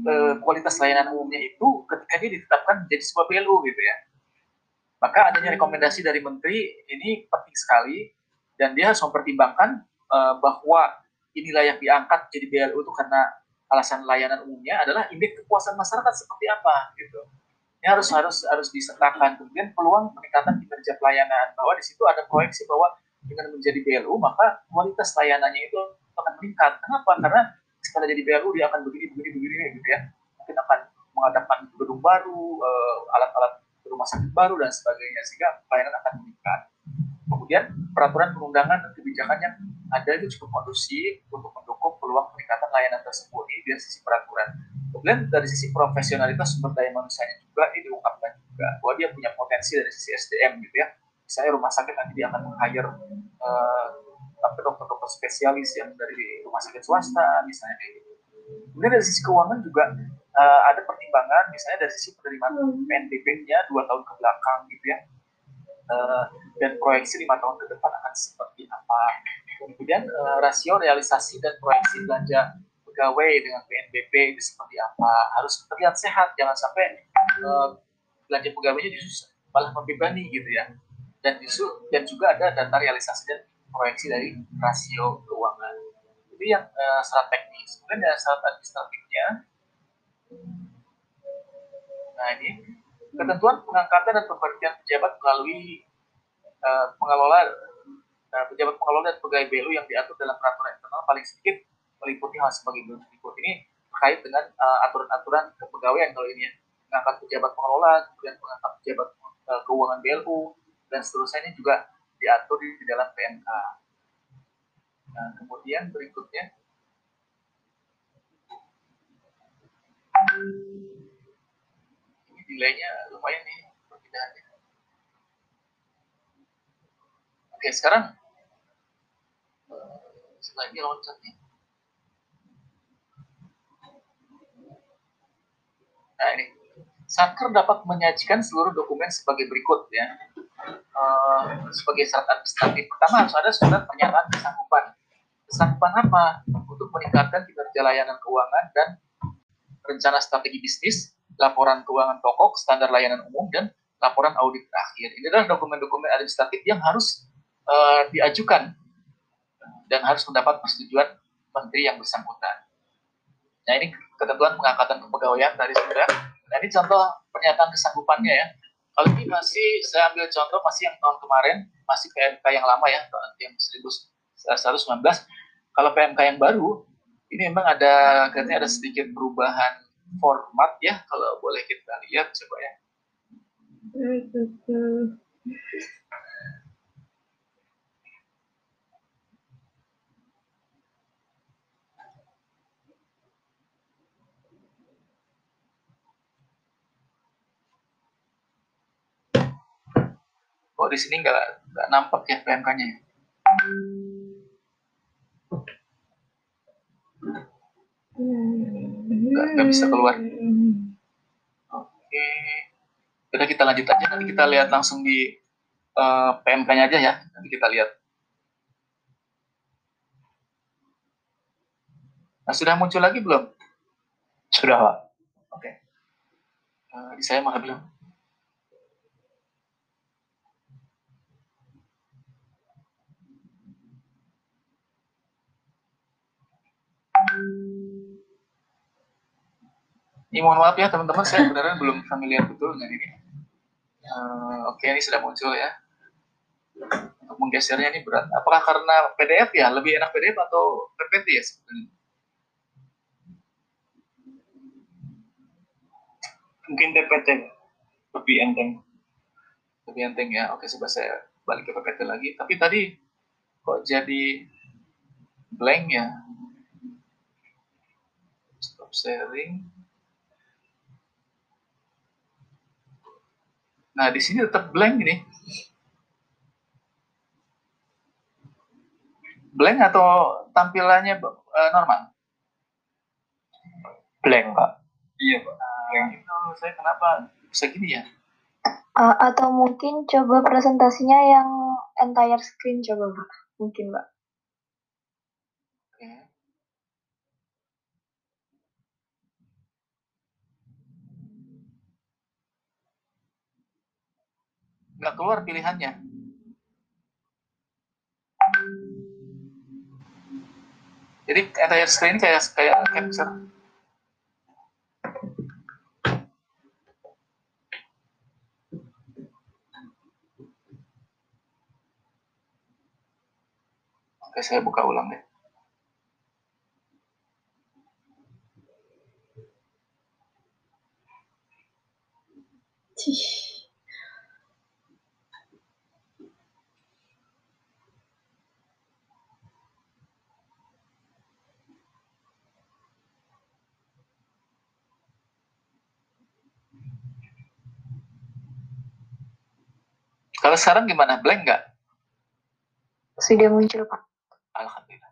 uh, kualitas layanan umumnya itu ketika dia ditetapkan menjadi sebuah BLU gitu ya. Maka adanya rekomendasi dari menteri ini penting sekali dan dia harus mempertimbangkan uh, bahwa inilah yang diangkat jadi BLU itu karena alasan layanan umumnya adalah indeks kepuasan masyarakat seperti apa gitu. Ini harus harus harus disertakan. Kemudian peluang peningkatan kinerja pelayanan bahwa di situ ada proyeksi bahwa dengan menjadi BLU maka kualitas layanannya itu akan meningkat. Kenapa? Karena setelah jadi BLU dia akan begini begini begini gitu ya. Mungkin akan mengadakan gedung baru, uh, alat-alat rumah sakit baru dan sebagainya sehingga pelayanan akan meningkat. Kemudian peraturan perundangan dan kebijakan yang ada itu cukup kondusif untuk mendukung peluang peningkatan layanan tersebut ini dari sisi peraturan. Kemudian dari sisi profesionalitas sumber daya manusianya juga ini diungkapkan juga bahwa dia punya potensi dari sisi SDM gitu ya. Misalnya rumah sakit nanti dia akan meng-hire uh, dokter-dokter spesialis yang dari rumah sakit swasta misalnya kayak gitu. Kemudian dari sisi keuangan juga uh, ada pertimbangan misalnya dari sisi penerimaan PNBP-nya dua tahun ke belakang gitu ya. Uh, dan proyeksi lima tahun ke depan akan seperti apa Kemudian uh, rasio realisasi dan proyeksi belanja pegawai dengan PNBP itu seperti apa? Harus terlihat sehat, jangan sampai uh, belanja pegawainya justru malah membebani gitu ya. Dan justru dan juga ada data realisasi dan proyeksi dari rasio keuangan. Itu yang uh. Kemudian ada syarat administratifnya. Nah ini ketentuan pengangkatan dan pemberhentian pejabat melalui uh, pengelola uh, pejabat pengelola dan pegawai BLU yang diatur dalam peraturan internal paling sedikit meliputi hal sebagai berikut ini terkait dengan uh, aturan-aturan kepegawaian kalau ini ya mengangkat pejabat pengelola kemudian mengangkat pejabat uh, keuangan BLU dan seterusnya ini juga diatur di, di dalam PMK. Nah, kemudian berikutnya ini delaynya lumayan nih perpindahannya. Oke, sekarang lagi loncatnya. Nah ini, Satker dapat menyajikan seluruh dokumen sebagai berikut ya. Uh, sebagai syarat administratif. Pertama harus ada surat pernyataan kesanggupan. Kesanggupan apa? Untuk meningkatkan kinerja layanan keuangan dan rencana strategi bisnis, laporan keuangan pokok, standar layanan umum, dan laporan audit terakhir. Ini adalah dokumen-dokumen administratif yang harus uh, diajukan dan harus mendapat persetujuan menteri yang bersangkutan. Nah ini ketentuan pengangkatan kepegawaian dari sudah. Nah ini contoh pernyataan kesanggupannya ya. Kalau ini masih saya ambil contoh masih yang tahun kemarin masih PMK yang lama ya yang 1119. Kalau PMK yang baru ini memang ada katanya ada sedikit perubahan format ya kalau boleh kita lihat coba ya. Kok di sini nggak nampak ya PMK-nya? Nggak, nggak bisa keluar. Oke. Udah kita lanjut aja, nanti kita lihat langsung di uh, eh, PMK-nya aja ya. Nanti kita lihat. Nah, sudah muncul lagi belum? Sudah, Pak. Oke. Uh, di saya malah belum. Ini mohon maaf ya teman-teman, saya benar belum familiar betul dengan ini. Uh, Oke, okay, ini sudah muncul ya. Untuk menggesernya ini berat. Apakah karena PDF ya? Lebih enak PDF atau PPT ya sebenarnya? Mungkin PPT lebih enteng. Lebih enteng ya. Oke, coba saya balik ke PPT lagi. Tapi tadi kok jadi blank ya? Stop sharing. Nah, di sini tetap blank ini. Blank atau tampilannya uh, normal? Blank, Pak. Iya, Pak. Nah, itu saya kenapa bisa gini ya? Uh, atau mungkin coba presentasinya yang entire screen coba, Pak. Mungkin, Pak. nggak keluar pilihannya. Jadi entire screen kayak kayak capture. Oke, saya buka ulang deh. Sekarang gimana? Blank nggak? Sudah muncul, Pak. Alhamdulillah.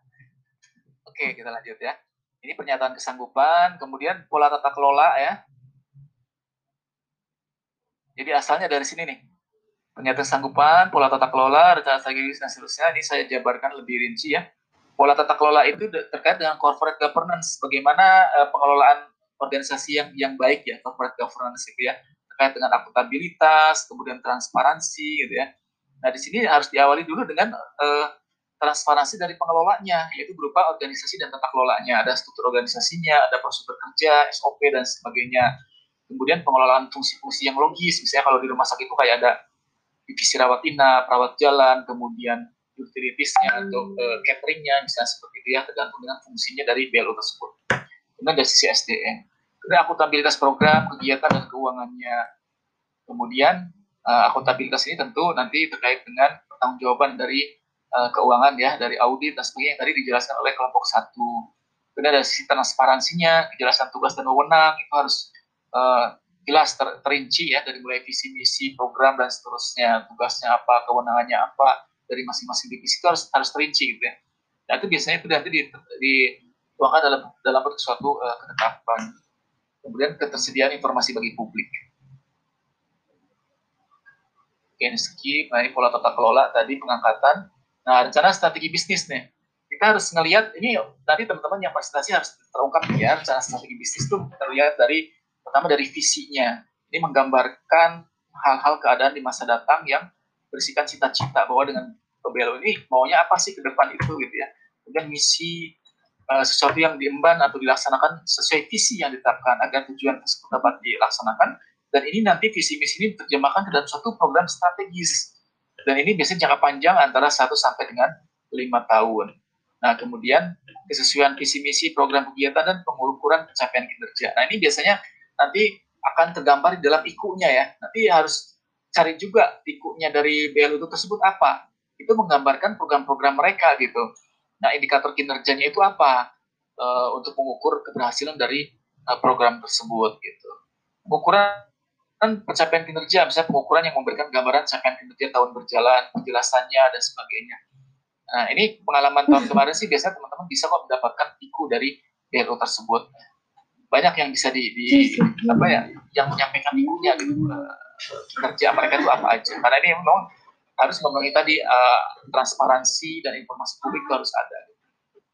Oke, kita lanjut ya. Ini pernyataan kesanggupan, kemudian pola tata kelola ya. Jadi asalnya dari sini nih. Pernyataan kesanggupan, pola tata kelola, rencana strategis dan seterusnya. Ini saya jabarkan lebih rinci ya. Pola tata kelola itu terkait dengan corporate governance, bagaimana uh, pengelolaan organisasi yang yang baik ya, corporate governance itu ya terkait dengan akuntabilitas, kemudian transparansi gitu ya. Nah, di sini harus diawali dulu dengan uh, transparansi dari pengelolanya, yaitu berupa organisasi dan tata kelolanya. Ada struktur organisasinya, ada prosedur kerja, SOP, dan sebagainya. Kemudian pengelolaan fungsi-fungsi yang logis, misalnya kalau di rumah sakit itu kayak ada divisi rawat inap, rawat jalan, kemudian utilitiesnya atau uh, cateringnya, misalnya seperti itu ya, tergantung dengan fungsinya dari BLU tersebut. Kemudian dari sisi SDM akuntabilitas program, kegiatan dan keuangannya. Kemudian uh, akuntabilitas ini tentu nanti terkait dengan pertanggungjawaban dari uh, keuangan ya, dari audit dan sebagainya yang tadi dijelaskan oleh kelompok satu. Kemudian dari sisi transparansinya, kejelasan tugas dan wewenang itu harus uh, jelas ter terinci ya dari mulai visi misi program dan seterusnya tugasnya apa kewenangannya apa dari masing-masing divisi itu harus harus terinci gitu ya. Nah itu biasanya itu nanti dituangkan dalam dalam suatu uh, ketetapan kemudian ketersediaan informasi bagi publik. Nah, ini pola tata kelola tadi pengangkatan. Nah, rencana strategi bisnis nih. Kita harus ngelihat, ini nanti teman-teman yang presentasi harus terungkap ya, rencana strategi bisnis itu terlihat dari, pertama dari visinya. Ini menggambarkan hal-hal keadaan di masa datang yang berisikan cita-cita bahwa dengan PBLU ini maunya apa sih ke depan itu gitu ya. Kemudian misi, uh, sesuatu yang diemban atau dilaksanakan sesuai visi yang ditetapkan agar tujuan tersebut dapat dilaksanakan dan ini nanti visi misi ini diterjemahkan ke dalam suatu program strategis dan ini biasanya jangka panjang antara 1 sampai dengan lima tahun. Nah kemudian kesesuaian visi misi program kegiatan dan pengukuran pencapaian kinerja. Nah ini biasanya nanti akan tergambar di dalam ikunya ya. Nanti harus cari juga ikunya dari BLU itu tersebut apa. Itu menggambarkan program-program mereka gitu. Nah, indikator kinerjanya itu apa uh, untuk mengukur keberhasilan dari uh, program tersebut gitu. Pengukuran kan pencapaian kinerja, misalnya pengukuran yang memberikan gambaran capaian kinerja tahun berjalan, penjelasannya dan sebagainya. Nah, ini pengalaman tahun kemarin sih biasanya teman-teman bisa kok mendapatkan piku dari DLO tersebut. Banyak yang bisa di, di apa ya, yang menyampaikan pikunya gitu. Uh, kinerja mereka itu apa aja. Karena ini memang harus memenuhi tadi uh, transparansi dan informasi publik itu harus ada.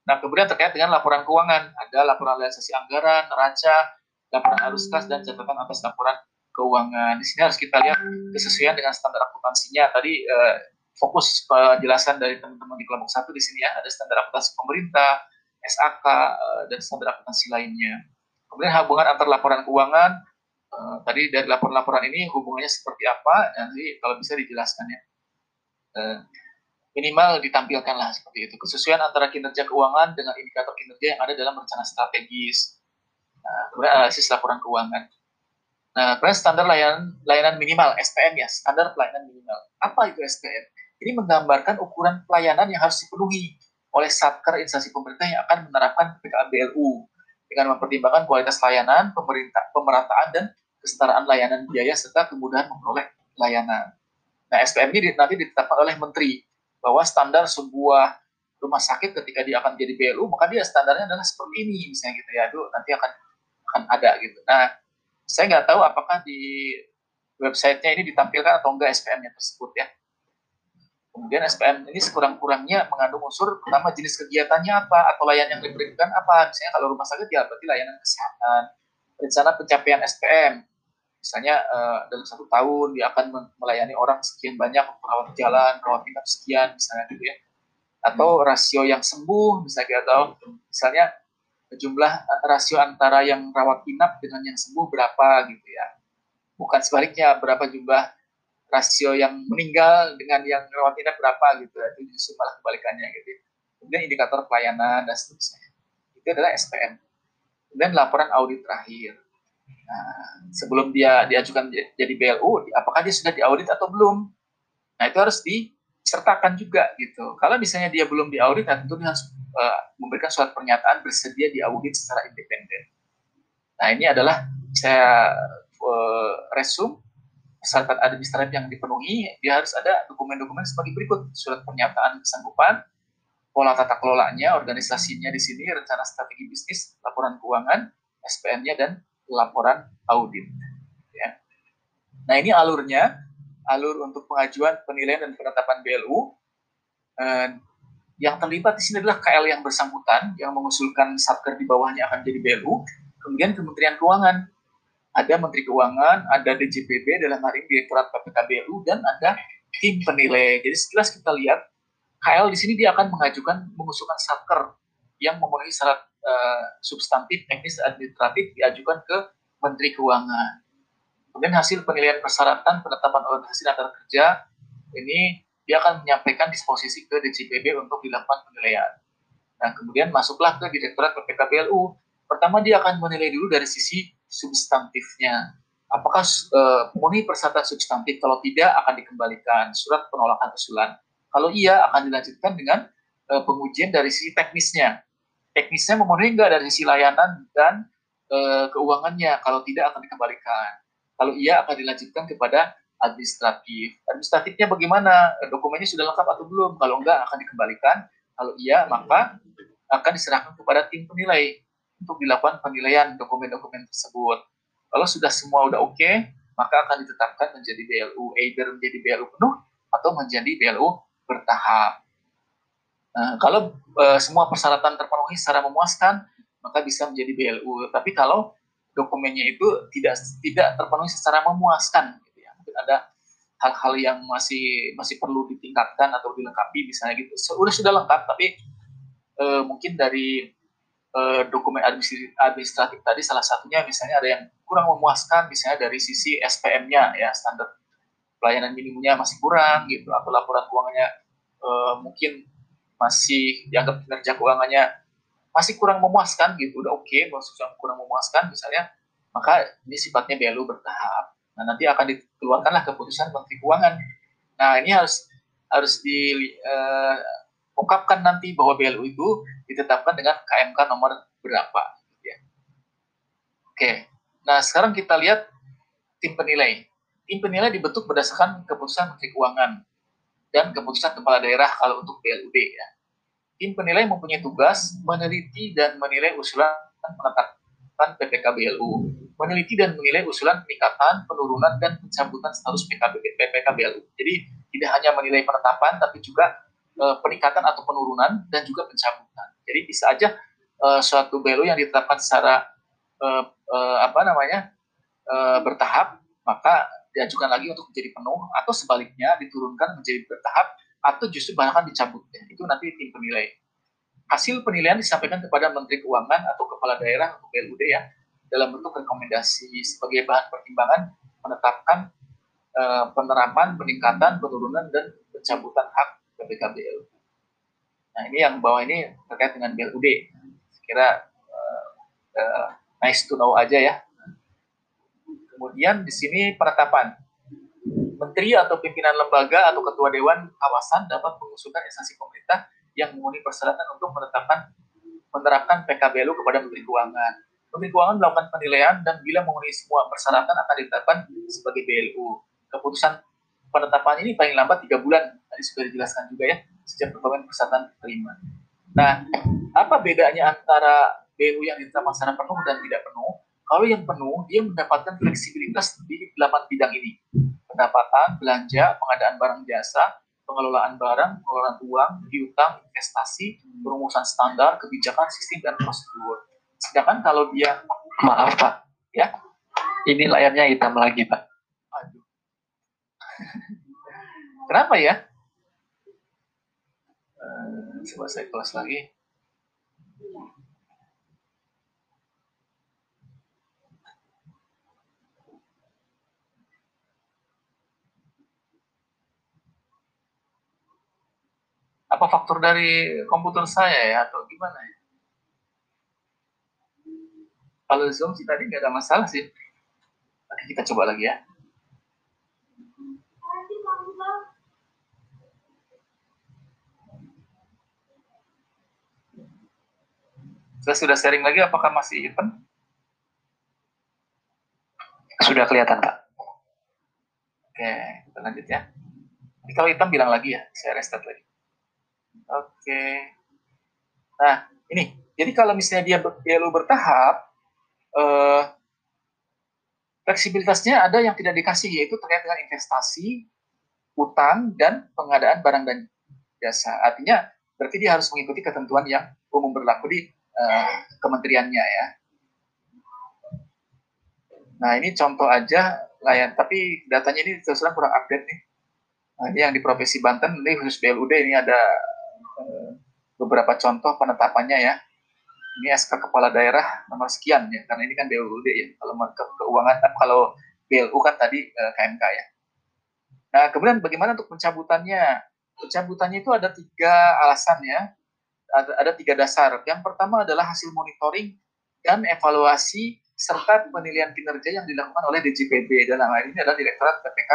Nah, kemudian terkait dengan laporan keuangan, ada laporan realisasi anggaran, neraca, laporan arus kas, dan catatan atas laporan keuangan. Di sini harus kita lihat kesesuaian dengan standar akuntansinya. Tadi uh, fokus penjelasan dari teman-teman di kelompok satu di sini ya, ada standar akuntansi pemerintah, SAK, eh, dan standar akuntansi lainnya. Kemudian hubungan antar laporan keuangan, uh, tadi dari laporan-laporan ini hubungannya seperti apa, nanti kalau bisa dijelaskan ya. Minimal ditampilkan lah seperti itu. Kesesuaian antara kinerja keuangan dengan indikator kinerja yang ada dalam rencana strategis. Nah, kemudian analisis laporan keuangan. Nah, kemudian standar layanan layanan minimal SPM ya, standar pelayanan minimal. Apa itu SPM? Ini menggambarkan ukuran pelayanan yang harus dipenuhi oleh satker instansi pemerintah yang akan menerapkan PPKM BLU dengan mempertimbangkan kualitas layanan, pemerintah, pemerataan dan kesetaraan layanan biaya serta kemudahan memperoleh layanan. Nah, SPM ini nanti ditetapkan oleh menteri bahwa standar sebuah rumah sakit ketika dia akan jadi BLU, maka dia standarnya adalah seperti ini, misalnya gitu ya. Itu nanti akan akan ada gitu. Nah, saya nggak tahu apakah di websitenya ini ditampilkan atau enggak SPM-nya tersebut ya. Kemudian SPM ini sekurang-kurangnya mengandung unsur pertama jenis kegiatannya apa atau layanan yang diberikan apa. Misalnya kalau rumah sakit ya berarti layanan kesehatan. Rencana pencapaian SPM, misalnya uh, dalam satu tahun dia akan melayani orang sekian banyak rawat jalan rawat inap sekian misalnya gitu ya. Atau rasio yang sembuh misalnya atau misalnya jumlah rasio antara yang rawat inap dengan yang sembuh berapa gitu ya. Bukan sebaliknya berapa jumlah rasio yang meninggal dengan yang rawat inap berapa gitu ya itu justru malah kebalikannya gitu kemudian indikator pelayanan dan seterusnya. Itu adalah SPM kemudian laporan audit terakhir nah, sebelum dia diajukan jadi BLU apakah dia sudah diaudit atau belum nah itu harus di sertakan juga gitu. Kalau misalnya dia belum diaudit, tentu dia harus uh, memberikan surat pernyataan bersedia diaudit secara independen. Nah ini adalah saya uh, resume persyaratan administratif yang dipenuhi, dia harus ada dokumen-dokumen sebagai berikut: surat pernyataan kesanggupan, pola tata kelolanya, organisasinya di sini, rencana strategi bisnis, laporan keuangan, SPN-nya dan laporan audit. Ya. Nah ini alurnya alur untuk pengajuan penilaian dan penetapan BLU. Eh, yang terlibat di sini adalah KL yang bersangkutan yang mengusulkan satker di bawahnya akan jadi BLU, kemudian Kementerian Keuangan, ada Menteri Keuangan, ada DJPB dalam hari ini Direktorat PPK BLU dan ada tim penilai. Jadi sekilas kita lihat KL di sini dia akan mengajukan mengusulkan satker yang memenuhi syarat uh, substantif, teknis, administratif diajukan ke Menteri Keuangan. Kemudian hasil penilaian persyaratan penetapan organisasi dan kerja ini dia akan menyampaikan disposisi ke DCPB untuk dilakukan penilaian. Dan kemudian masuklah ke Direktorat PPK BLU. Pertama dia akan menilai dulu dari sisi substantifnya. Apakah uh, memenuhi persyaratan substantif? Kalau tidak akan dikembalikan surat penolakan usulan. Kalau iya akan dilanjutkan dengan uh, pengujian dari sisi teknisnya. Teknisnya memenuhi enggak dari sisi layanan dan uh, keuangannya. Kalau tidak akan dikembalikan. Kalau iya akan dilanjutkan kepada administratif. Administratifnya bagaimana? Dokumennya sudah lengkap atau belum? Kalau enggak akan dikembalikan. Kalau iya maka akan diserahkan kepada tim penilai untuk dilakukan penilaian dokumen-dokumen tersebut. Kalau sudah semua udah oke, okay, maka akan ditetapkan menjadi BLU, either menjadi BLU penuh atau menjadi BLU bertahap. Nah, kalau e, semua persyaratan terpenuhi secara memuaskan, maka bisa menjadi BLU. Tapi kalau dokumennya itu tidak tidak terpenuhi secara memuaskan gitu ya. Mungkin ada hal-hal yang masih masih perlu ditingkatkan atau dilengkapi misalnya gitu. Sudah sudah lengkap tapi e, mungkin dari e, dokumen administratif, tadi salah satunya misalnya ada yang kurang memuaskan misalnya dari sisi SPM-nya ya standar pelayanan minimumnya masih kurang gitu atau laporan keuangannya e, mungkin masih dianggap kinerja keuangannya masih kurang memuaskan gitu udah oke okay, yang kurang memuaskan misalnya maka ini sifatnya BLU bertahap. Nah nanti akan dikeluarkanlah keputusan Menteri Keuangan. Nah ini harus harus diungkapkan uh, nanti bahwa BLU itu ditetapkan dengan KMK nomor berapa gitu ya. Oke nah sekarang kita lihat tim penilai. Tim penilai dibentuk berdasarkan keputusan Menteri Keuangan dan keputusan kepala daerah kalau untuk BLUD ya tim penilai mempunyai tugas meneliti dan menilai usulan penetapan PPK BLU, meneliti dan menilai usulan peningkatan, penurunan, dan pencabutan status PKB, PPK BLU. Jadi tidak hanya menilai penetapan, tapi juga e, peningkatan atau penurunan dan juga pencabutan. Jadi bisa aja e, suatu BLU yang ditetapkan secara e, e, apa namanya e, bertahap, maka diajukan lagi untuk menjadi penuh, atau sebaliknya diturunkan menjadi bertahap atau justru bahkan dicabut ya. Itu nanti tim penilai. Hasil penilaian disampaikan kepada Menteri Keuangan atau Kepala Daerah atau PLUD ya dalam bentuk rekomendasi sebagai bahan pertimbangan menetapkan uh, penerapan, peningkatan, penurunan dan pencabutan hak PPKBL. Nah ini yang bawah ini terkait dengan BLUD. Kira uh, uh, nice to know aja ya. Kemudian di sini penetapan menteri atau pimpinan lembaga atau ketua dewan kawasan dapat mengusulkan instansi pemerintah yang memenuhi persyaratan untuk menetapkan menerapkan PKBLU kepada Menteri Keuangan. Menteri Keuangan melakukan penilaian dan bila memenuhi semua persyaratan akan ditetapkan sebagai BLU. Keputusan penetapan ini paling lambat tiga bulan. Tadi sudah dijelaskan juga ya sejak perkembangan persyaratan terima. Nah, apa bedanya antara BLU yang ditetapkan secara penuh dan tidak penuh? Kalau yang penuh, dia mendapatkan fleksibilitas di delapan bidang ini pendapatan, belanja, pengadaan barang jasa, pengelolaan barang, pengelolaan uang, piutang, investasi, perumusan standar, kebijakan, sistem, dan prosedur. Sedangkan kalau dia... Maaf, Pak. Ya? Ini layarnya hitam lagi, Pak. Aduh. Kenapa ya? coba saya close lagi apa faktor dari komputer saya ya atau gimana ya kalau zoom sih tadi nggak ada masalah sih oke kita coba lagi ya Saya sudah sharing lagi, apakah masih event? Sudah kelihatan, Pak. Oke, kita lanjut ya. Jadi kalau hitam bilang lagi ya, saya restart lagi. Oke. Nah, ini. Jadi kalau misalnya dia BLU bertahap, eh, fleksibilitasnya ada yang tidak dikasih, yaitu terkait dengan investasi, utang, dan pengadaan barang dan jasa. Artinya, berarti dia harus mengikuti ketentuan yang umum berlaku di uh, kementeriannya ya. Nah ini contoh aja layan, tapi datanya ini terus terang kurang update nih. Nah, ini yang di Provinsi Banten, ini khusus BLUD ini ada beberapa contoh penetapannya ya. Ini SK Kepala Daerah nomor sekian ya, karena ini kan BLUD ya. Kalau ke keuangan, eh, kalau BLU kan tadi uh, KMK ya. Nah kemudian bagaimana untuk pencabutannya? Pencabutannya itu ada tiga alasan ya ada, ada tiga dasar. Yang pertama adalah hasil monitoring dan evaluasi serta penilaian kinerja yang dilakukan oleh DJPB dalam hal ini adalah Direktorat PPK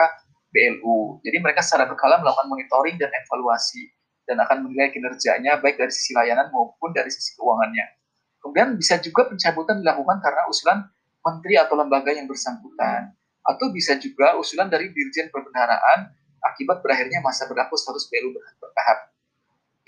BLU. Jadi mereka secara berkala melakukan monitoring dan evaluasi dan akan menilai kinerjanya baik dari sisi layanan maupun dari sisi keuangannya. Kemudian bisa juga pencabutan dilakukan karena usulan menteri atau lembaga yang bersangkutan atau bisa juga usulan dari Dirjen Perbendaharaan akibat berakhirnya masa berlaku status BLU bertahap.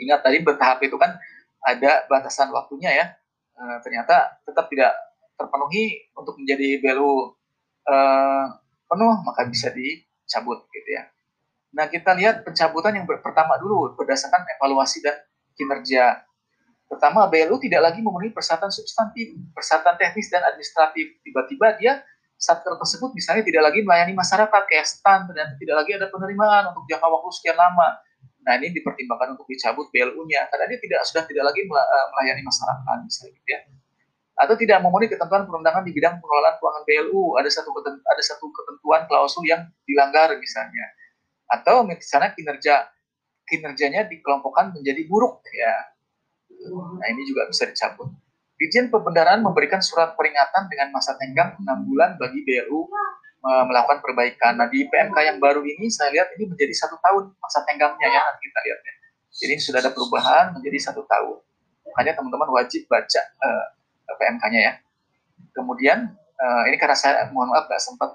Ingat tadi bertahap itu kan ada batasan waktunya ya. E, ternyata tetap tidak terpenuhi untuk menjadi BLU e, eh, penuh maka bisa dicabut gitu ya. Nah kita lihat pencabutan yang pertama dulu berdasarkan evaluasi dan kinerja. Pertama BLU tidak lagi memenuhi persyaratan substantif, persyaratan teknis dan administratif. Tiba-tiba dia satker tersebut misalnya tidak lagi melayani masyarakat kayak stand dan tidak lagi ada penerimaan untuk jangka waktu sekian lama Nah ini dipertimbangkan untuk dicabut BLU-nya karena dia tidak sudah tidak lagi eh, melayani masyarakat misalnya gitu ya. Atau tidak memenuhi ketentuan perundangan di bidang pengelolaan keuangan BLU, ada satu ada satu ketentuan klausul yang dilanggar misalnya. Atau misalnya kinerja kinerjanya dikelompokkan menjadi buruk ya. Nah ini juga bisa dicabut. Dirjen Pembendaraan memberikan surat peringatan dengan masa tenggang 6 bulan bagi BLU melakukan perbaikan. Nah di PMK yang baru ini saya lihat ini menjadi satu tahun masa tenggangnya ya nanti kita lihatnya. Jadi ini sudah ada perubahan menjadi satu tahun. Makanya teman-teman wajib baca uh, eh, PMK-nya ya. Kemudian uh, ini karena saya mohon maaf nggak sempat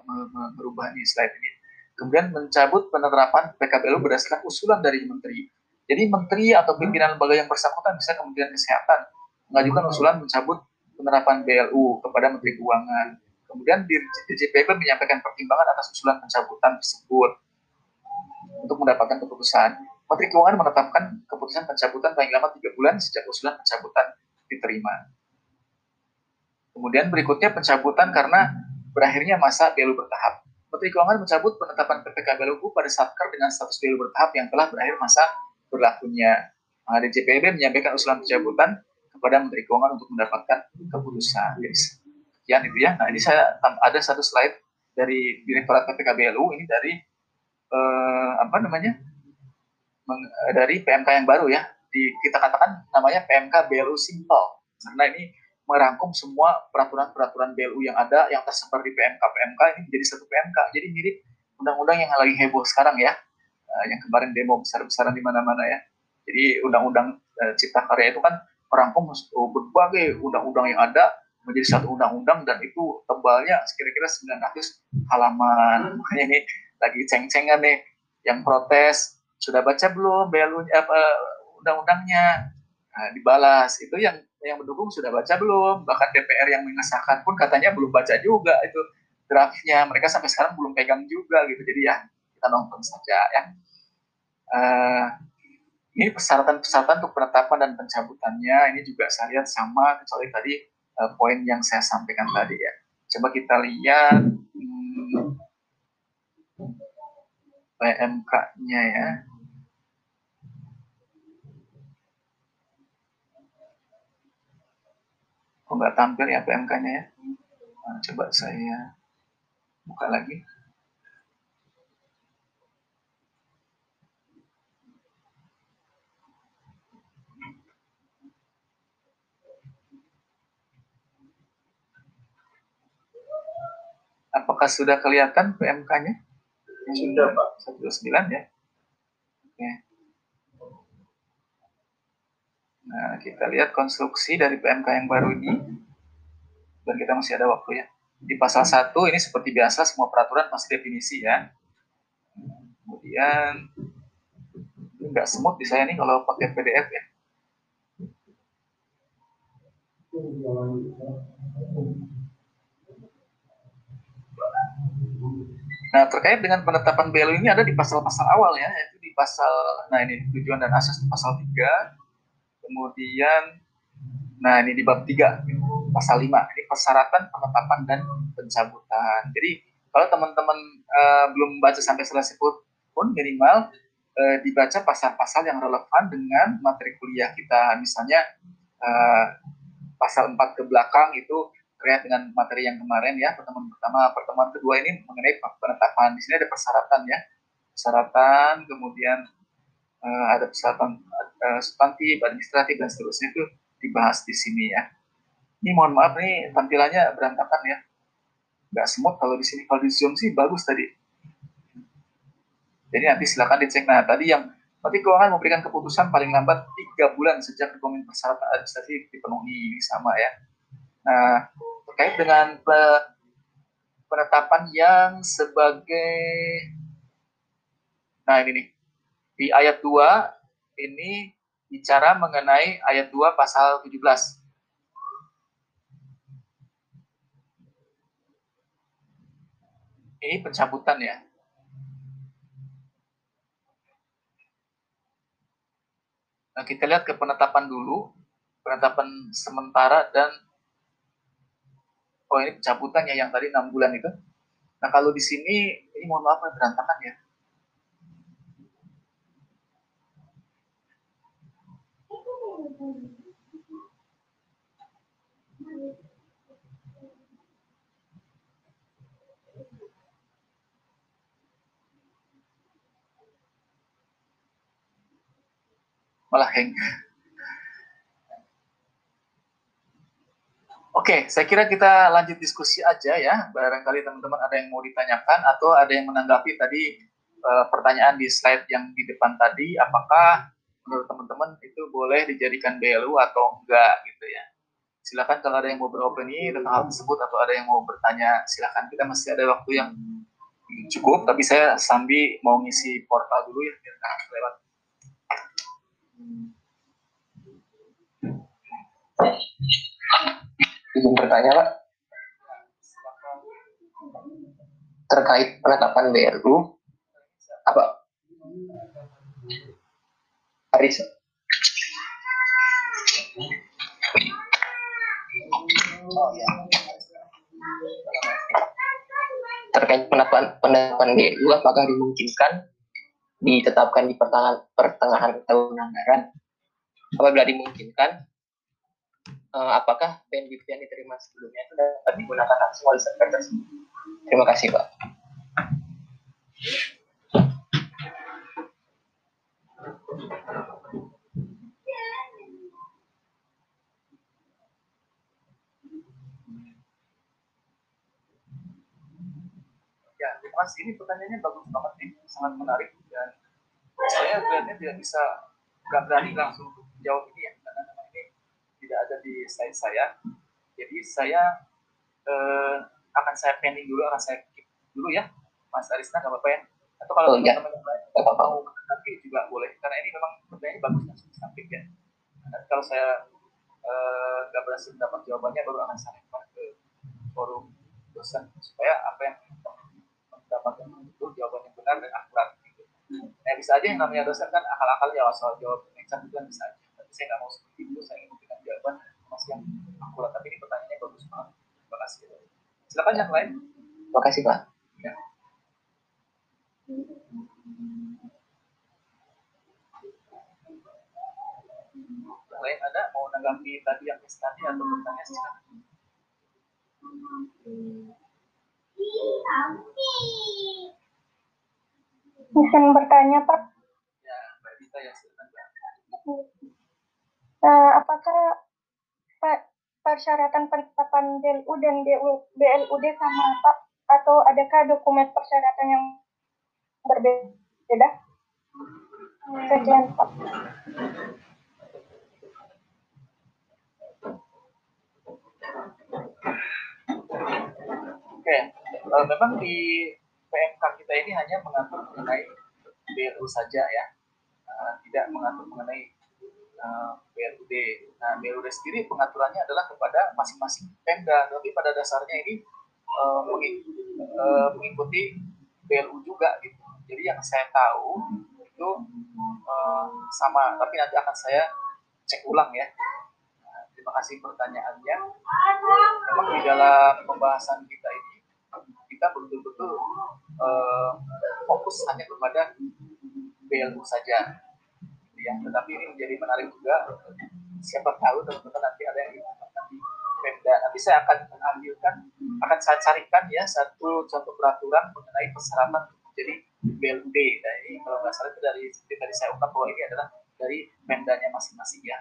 merubah nih slide ini. Kemudian mencabut penerapan PKBLU berdasarkan usulan dari menteri. Jadi menteri atau pimpinan lembaga yang bersangkutan bisa Kementerian Kesehatan mengajukan usulan mencabut penerapan BLU kepada Menteri Keuangan Kemudian DJPB menyampaikan pertimbangan atas usulan pencabutan tersebut untuk mendapatkan keputusan. Menteri Keuangan menetapkan keputusan pencabutan paling lama tiga bulan sejak usulan pencabutan diterima. Kemudian berikutnya pencabutan karena berakhirnya masa BLU bertahap. Menteri Keuangan mencabut penetapan PPK BLU pada Satker dengan status BLU bertahap yang telah berakhir masa berlakunya. Nah, DJPB menyampaikan usulan pencabutan kepada Menteri Keuangan untuk mendapatkan keputusan. Jadi, sekian itu ya. Nah ini saya ada satu slide dari Direktorat PPKBLU ini dari eh, apa namanya meng, dari PMK yang baru ya. Di, kita katakan namanya PMK BLU Simple karena ini merangkum semua peraturan-peraturan BLU yang ada yang tersebar di PMK PMK ini menjadi satu PMK. Jadi mirip undang-undang yang lagi heboh sekarang ya, uh, yang kemarin demo besar-besaran di mana-mana ya. Jadi undang-undang uh, Cipta Karya itu kan merangkum berbagai undang-undang yang ada menjadi satu undang-undang dan itu tebalnya kira-kira 900 halaman. Makanya ini lagi ceng-cengan nih yang protes sudah baca belum BLU apa undang-undangnya nah, dibalas. Itu yang yang mendukung sudah baca belum. Bahkan DPR yang mengesahkan pun katanya belum baca juga itu draftnya. Mereka sampai sekarang belum pegang juga gitu. Jadi ya kita nonton saja ya. Uh, ini persyaratan-persyaratan untuk penetapan dan pencabutannya. Ini juga saya lihat sama kecuali tadi uh, poin yang saya sampaikan tadi ya. Coba kita lihat hmm, PMK-nya ya. Kok nggak tampil ya PMK-nya ya nah, coba saya buka lagi Apakah sudah kelihatan PMK-nya? Sudah, Pak. 129 ya. Oke. Nah, kita lihat konstruksi dari PMK yang baru ini. Dan kita masih ada waktu ya. Di pasal 1 ini seperti biasa semua peraturan pasti definisi ya. Kemudian ini nggak semut di saya nih kalau pakai PDF ya. Nah, terkait dengan penetapan BLU ini ada di pasal-pasal awal ya, yaitu di pasal, nah ini tujuan dan asas di pasal 3, kemudian, nah ini di bab 3, pasal 5, ini persyaratan, penetapan, dan pencabutan. Jadi, kalau teman-teman uh, belum baca sampai selesai pun, minimal uh, dibaca pasal-pasal yang relevan dengan materi kuliah kita. Misalnya, uh, pasal 4 ke belakang itu terkait dengan materi yang kemarin ya pertemuan pertama pertemuan kedua ini mengenai penetapan di sini ada persyaratan ya persyaratan kemudian uh, ada persyaratan uh, substantif administratif dan seterusnya itu dibahas di sini ya. Ini mohon maaf nih tampilannya berantakan ya. Nggak semut kalau di sini kalau di zoom sih bagus tadi. Jadi nanti silakan dicek. Nah tadi yang nanti keuangan memberikan keputusan paling lambat tiga bulan sejak dokumen persyaratan administratif dipenuhi. Sama ya. Nah terkait dengan penetapan yang sebagai nah ini nih di ayat 2 ini bicara mengenai ayat 2 pasal 17 ini pencabutan ya Nah, kita lihat ke penetapan dulu, penetapan sementara dan oh ini pencabutannya yang tadi enam bulan itu. Nah kalau di sini ini mohon maaf berantakan ya. Malah. Oke, saya kira kita lanjut diskusi aja ya. Barangkali teman-teman ada yang mau ditanyakan atau ada yang menanggapi tadi uh, pertanyaan di slide yang di depan tadi. Apakah menurut teman-teman itu boleh dijadikan BLU atau enggak gitu ya? Silakan kalau ada yang mau beropini tentang hal tersebut atau ada yang mau bertanya, silakan. Kita masih ada waktu yang cukup, tapi saya sambil mau ngisi portal dulu ya, biar lewat. izin bertanya Pak terkait penetapan BRU apa Aris oh, ya. terkait penetapan penetapan BRU apakah dimungkinkan ditetapkan di pertengahan pertengahan tahun anggaran apabila dimungkinkan uh, apakah bandwidth yang diterima sebelumnya itu dapat digunakan langsung oleh server tersebut. Terima kasih, Pak. Ya, terima. Ini pertanyaannya bagus banget nih, sangat menarik dan saya kelihatannya tidak bisa nggak berani langsung jawab ini ya tidak ada di slide saya. Jadi saya eh, akan saya pending dulu, akan saya keep dulu ya, Mas Arisna, nggak apa-apa ya. Atau kalau oh, iya. teman-teman ya. mau tapi juga boleh, karena ini memang pertanyaannya bagus dan substantif ya. Nah, kalau saya eh, nggak eh, berhasil mendapat jawabannya, baru akan saya ke forum dosen supaya apa yang mendapatkan itu jawaban yang benar dan akurat. Gitu. Nah, bisa aja yang namanya dosen kan akal-akal ya soal jawab yang itu kan bisa aja. Tapi saya nggak mau seperti itu, saya ingin jawaban masih yang akurat tapi ini pertanyaannya bagus banget terima kasih silakan yang lain terima kasih pak ya. Lain ada mau menanggapi tadi yang tadi atau bertanya silakan. Bisa bertanya Pak? Ya, Mbak Dita ya silakan. Uh, apakah Pak persyaratan penetapan BLU dan BLUD sama Pak? Atau adakah dokumen persyaratan yang berbeda? Sekian Pak. Oke, uh, memang di PMK kita ini hanya mengatur mengenai BLU saja ya, uh, tidak mengatur mengenai uh, BLUD. Nah, BLUD sendiri pengaturannya adalah kepada masing-masing Pemda, tapi pada dasarnya ini uh, mengikuti BLU juga gitu. Jadi yang saya tahu itu uh, sama, tapi nanti akan saya cek ulang ya. Nah, terima kasih pertanyaannya. Memang di dalam pembahasan kita ini kita betul-betul uh, fokus hanya kepada BLU saja. Ya. Tetapi ini menjadi menarik juga. Siapa tahu teman-teman nanti ada yang di Pemda. Nanti saya akan ambilkan akan saya carikan ya satu contoh peraturan mengenai persyaratan jadi BLUD dari kalau nggak salah itu dari tadi saya ungkap bahwa ini adalah dari Pemdanya masing-masing ya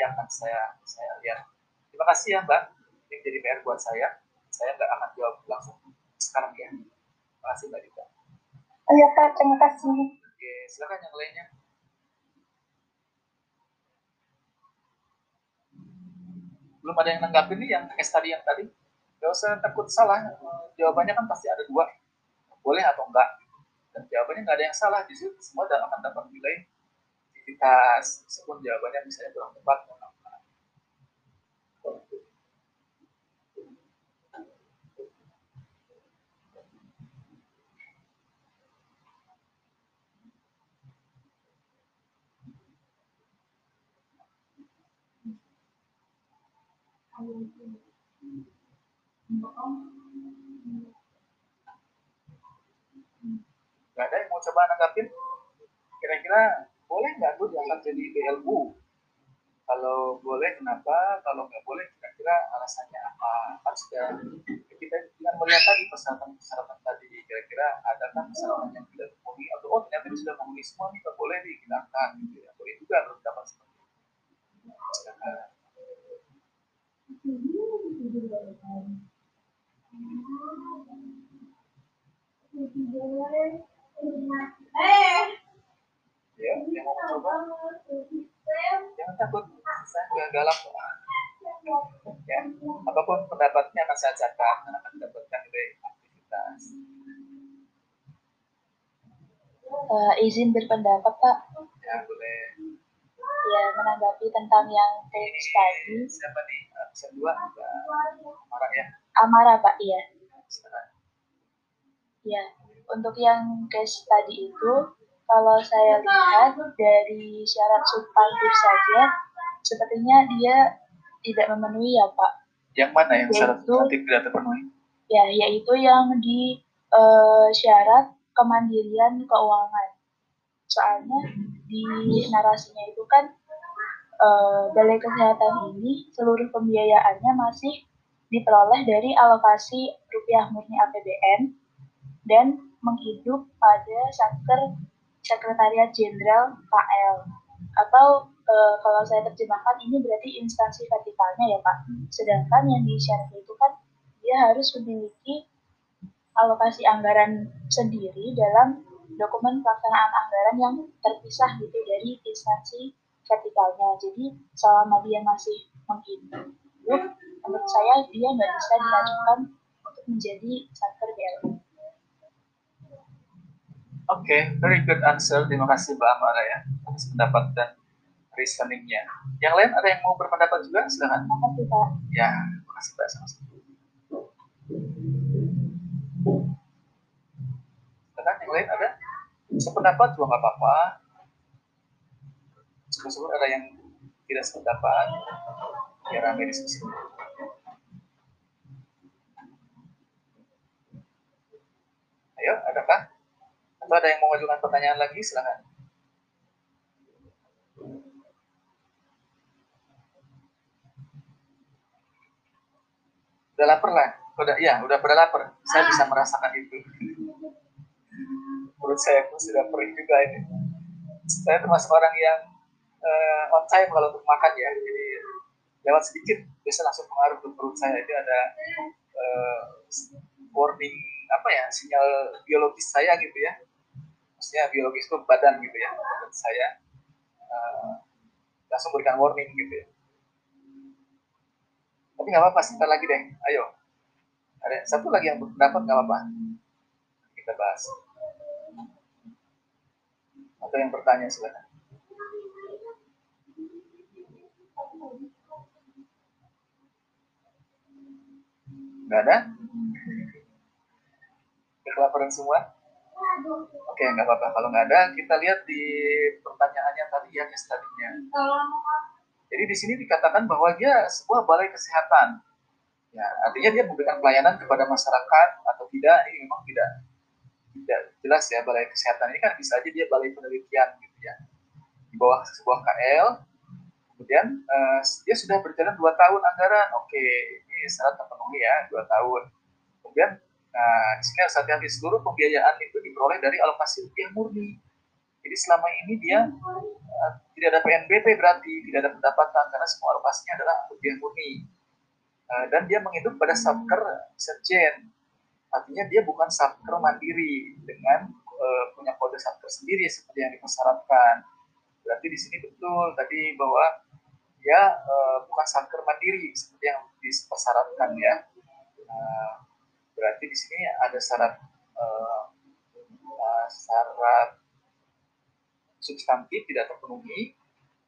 nanti akan saya saya lihat terima kasih ya Mbak ini jadi PR buat saya saya nggak akan jawab langsung sekarang ya. Terima kasih Mbak Dita. Iya Pak, terima kasih. Oke, silakan yang lainnya. Belum ada yang nanggapin nih yang case tadi yang tadi. Gak usah takut salah. Jawabannya kan pasti ada dua. Boleh atau enggak. Dan jawabannya nggak ada yang salah. Di situ semua akan dapat nilai aktivitas. Meskipun jawabannya misalnya kurang tepat Gak ada yang mau coba nanggapin? Kira-kira boleh nggak tuh diangkat jadi BLU? Kalau boleh kenapa? Kalau nggak boleh kira-kira alasannya apa? Kan sudah kita yang melihat tadi persyaratan-persyaratan tadi kira-kira adakah persyaratan yang tidak terpenuhi atau oh ternyata ini sudah memenuhi semua nih nggak boleh nih kita gitu ya. Boleh juga harus dapat seperti itu. Ya, yang mau coba, jangan takut, saya nggak galak Ya, apa pun pendapatnya akan saya catat dan akan mendapatkan nilai aktivitas. Uh, izin berpendapat Pak. Ya, boleh. Ya, menanggapi tentang yang case tadi. Siapa nih? Bisa dua, Amara ya? Amara Pak, iya. Ya, untuk yang case tadi itu, kalau saya lihat dari syarat substantif saja, sepertinya dia tidak memenuhi ya Pak. Yang mana yang syarat substantif tidak terpenuhi? Ya, yaitu yang di uh, syarat kemandirian keuangan. Soalnya di narasinya itu kan uh, Balai Kesehatan ini seluruh pembiayaannya masih diperoleh dari alokasi rupiah murni APBN dan menghidup pada satker Sekretariat Jenderal KL atau e, kalau saya terjemahkan ini berarti instansi vertikalnya ya Pak. Sedangkan yang di syarat itu kan dia harus memiliki alokasi anggaran sendiri dalam dokumen pelaksanaan anggaran yang terpisah gitu dari instansi vertikalnya. Jadi selama dia masih menghidup, menurut saya dia nggak bisa diajukan untuk menjadi satker BLU. Oke, okay, very good answer. Terima kasih Mbak Amara ya atas pendapat dan reasoningnya. Yang lain ada yang mau berpendapat juga? Silahkan. Terima kasih Pak. Ya, terima kasih Mbak. Sama-sama. Silahkan yang lain ada? Sependapat juga nggak apa-apa. Syukur-syukur ada yang tidak sependapat. Ya ramai diskusi. Ayo, adakah? Mbak ada yang mau mengajukan pertanyaan lagi? Silahkan. Udah lapar lah? Udah, ya, udah pada lapar. Saya bisa ah. merasakan itu. Menurut saya pun sudah perih juga ini. Saya termasuk orang yang uh, on time kalau untuk makan ya. Jadi lewat sedikit, bisa langsung pengaruh ke perut saya. Itu ada uh, warning apa ya sinyal biologis saya gitu ya maksudnya biologis itu badan gitu ya badan saya. Uh, langsung berikan warning gitu ya. Tapi nggak apa-apa sebentar lagi deh. Ayo. Ada satu lagi yang berpendapat nggak apa-apa. Kita bahas. Atau yang bertanya silakan. Nggak ada? Kelaparan semua oke nggak apa-apa. Kalau nggak ada kita lihat di pertanyaannya tadi ya case tadinya jadi di sini dikatakan bahwa dia sebuah balai kesehatan. Ya, artinya dia memberikan pelayanan kepada masyarakat atau tidak ini memang tidak tidak jelas ya balai kesehatan. Ini kan bisa aja dia balai penelitian gitu ya. Di bawah sebuah KL kemudian uh, dia sudah berjalan dua tahun anggaran. Oke ini syarat terpenuhi ya dua tahun. Kemudian nah di sini harus hati-hati seluruh pembiayaan itu diperoleh dari alokasi rupiah murni jadi selama ini dia uh, tidak ada PNBP berarti tidak ada pendapatan karena semua alokasinya adalah rupiah murni Eh, dan dia menghidup pada satker sekjen. Artinya dia bukan satker mandiri dengan uh, punya kode satker sendiri seperti yang dipersyaratkan. Berarti di sini betul tadi bahwa dia uh, bukan satker mandiri seperti yang dipersyaratkan ya. Uh, berarti di sini ada syarat uh, uh, syarat substantif tidak terpenuhi.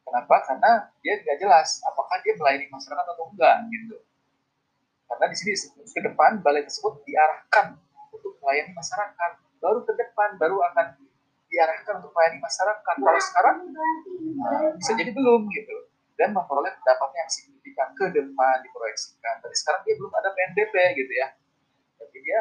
Kenapa? Karena dia tidak jelas apakah dia melayani masyarakat atau enggak gitu. Karena di sini ke depan balai tersebut diarahkan untuk melayani masyarakat. Baru ke depan baru akan diarahkan untuk melayani masyarakat. Kalau sekarang bisa jadi belum gitu. Dan memperoleh pendapatnya yang signifikan ke depan diproyeksikan. Tapi sekarang dia belum ada PNBP gitu ya. Dia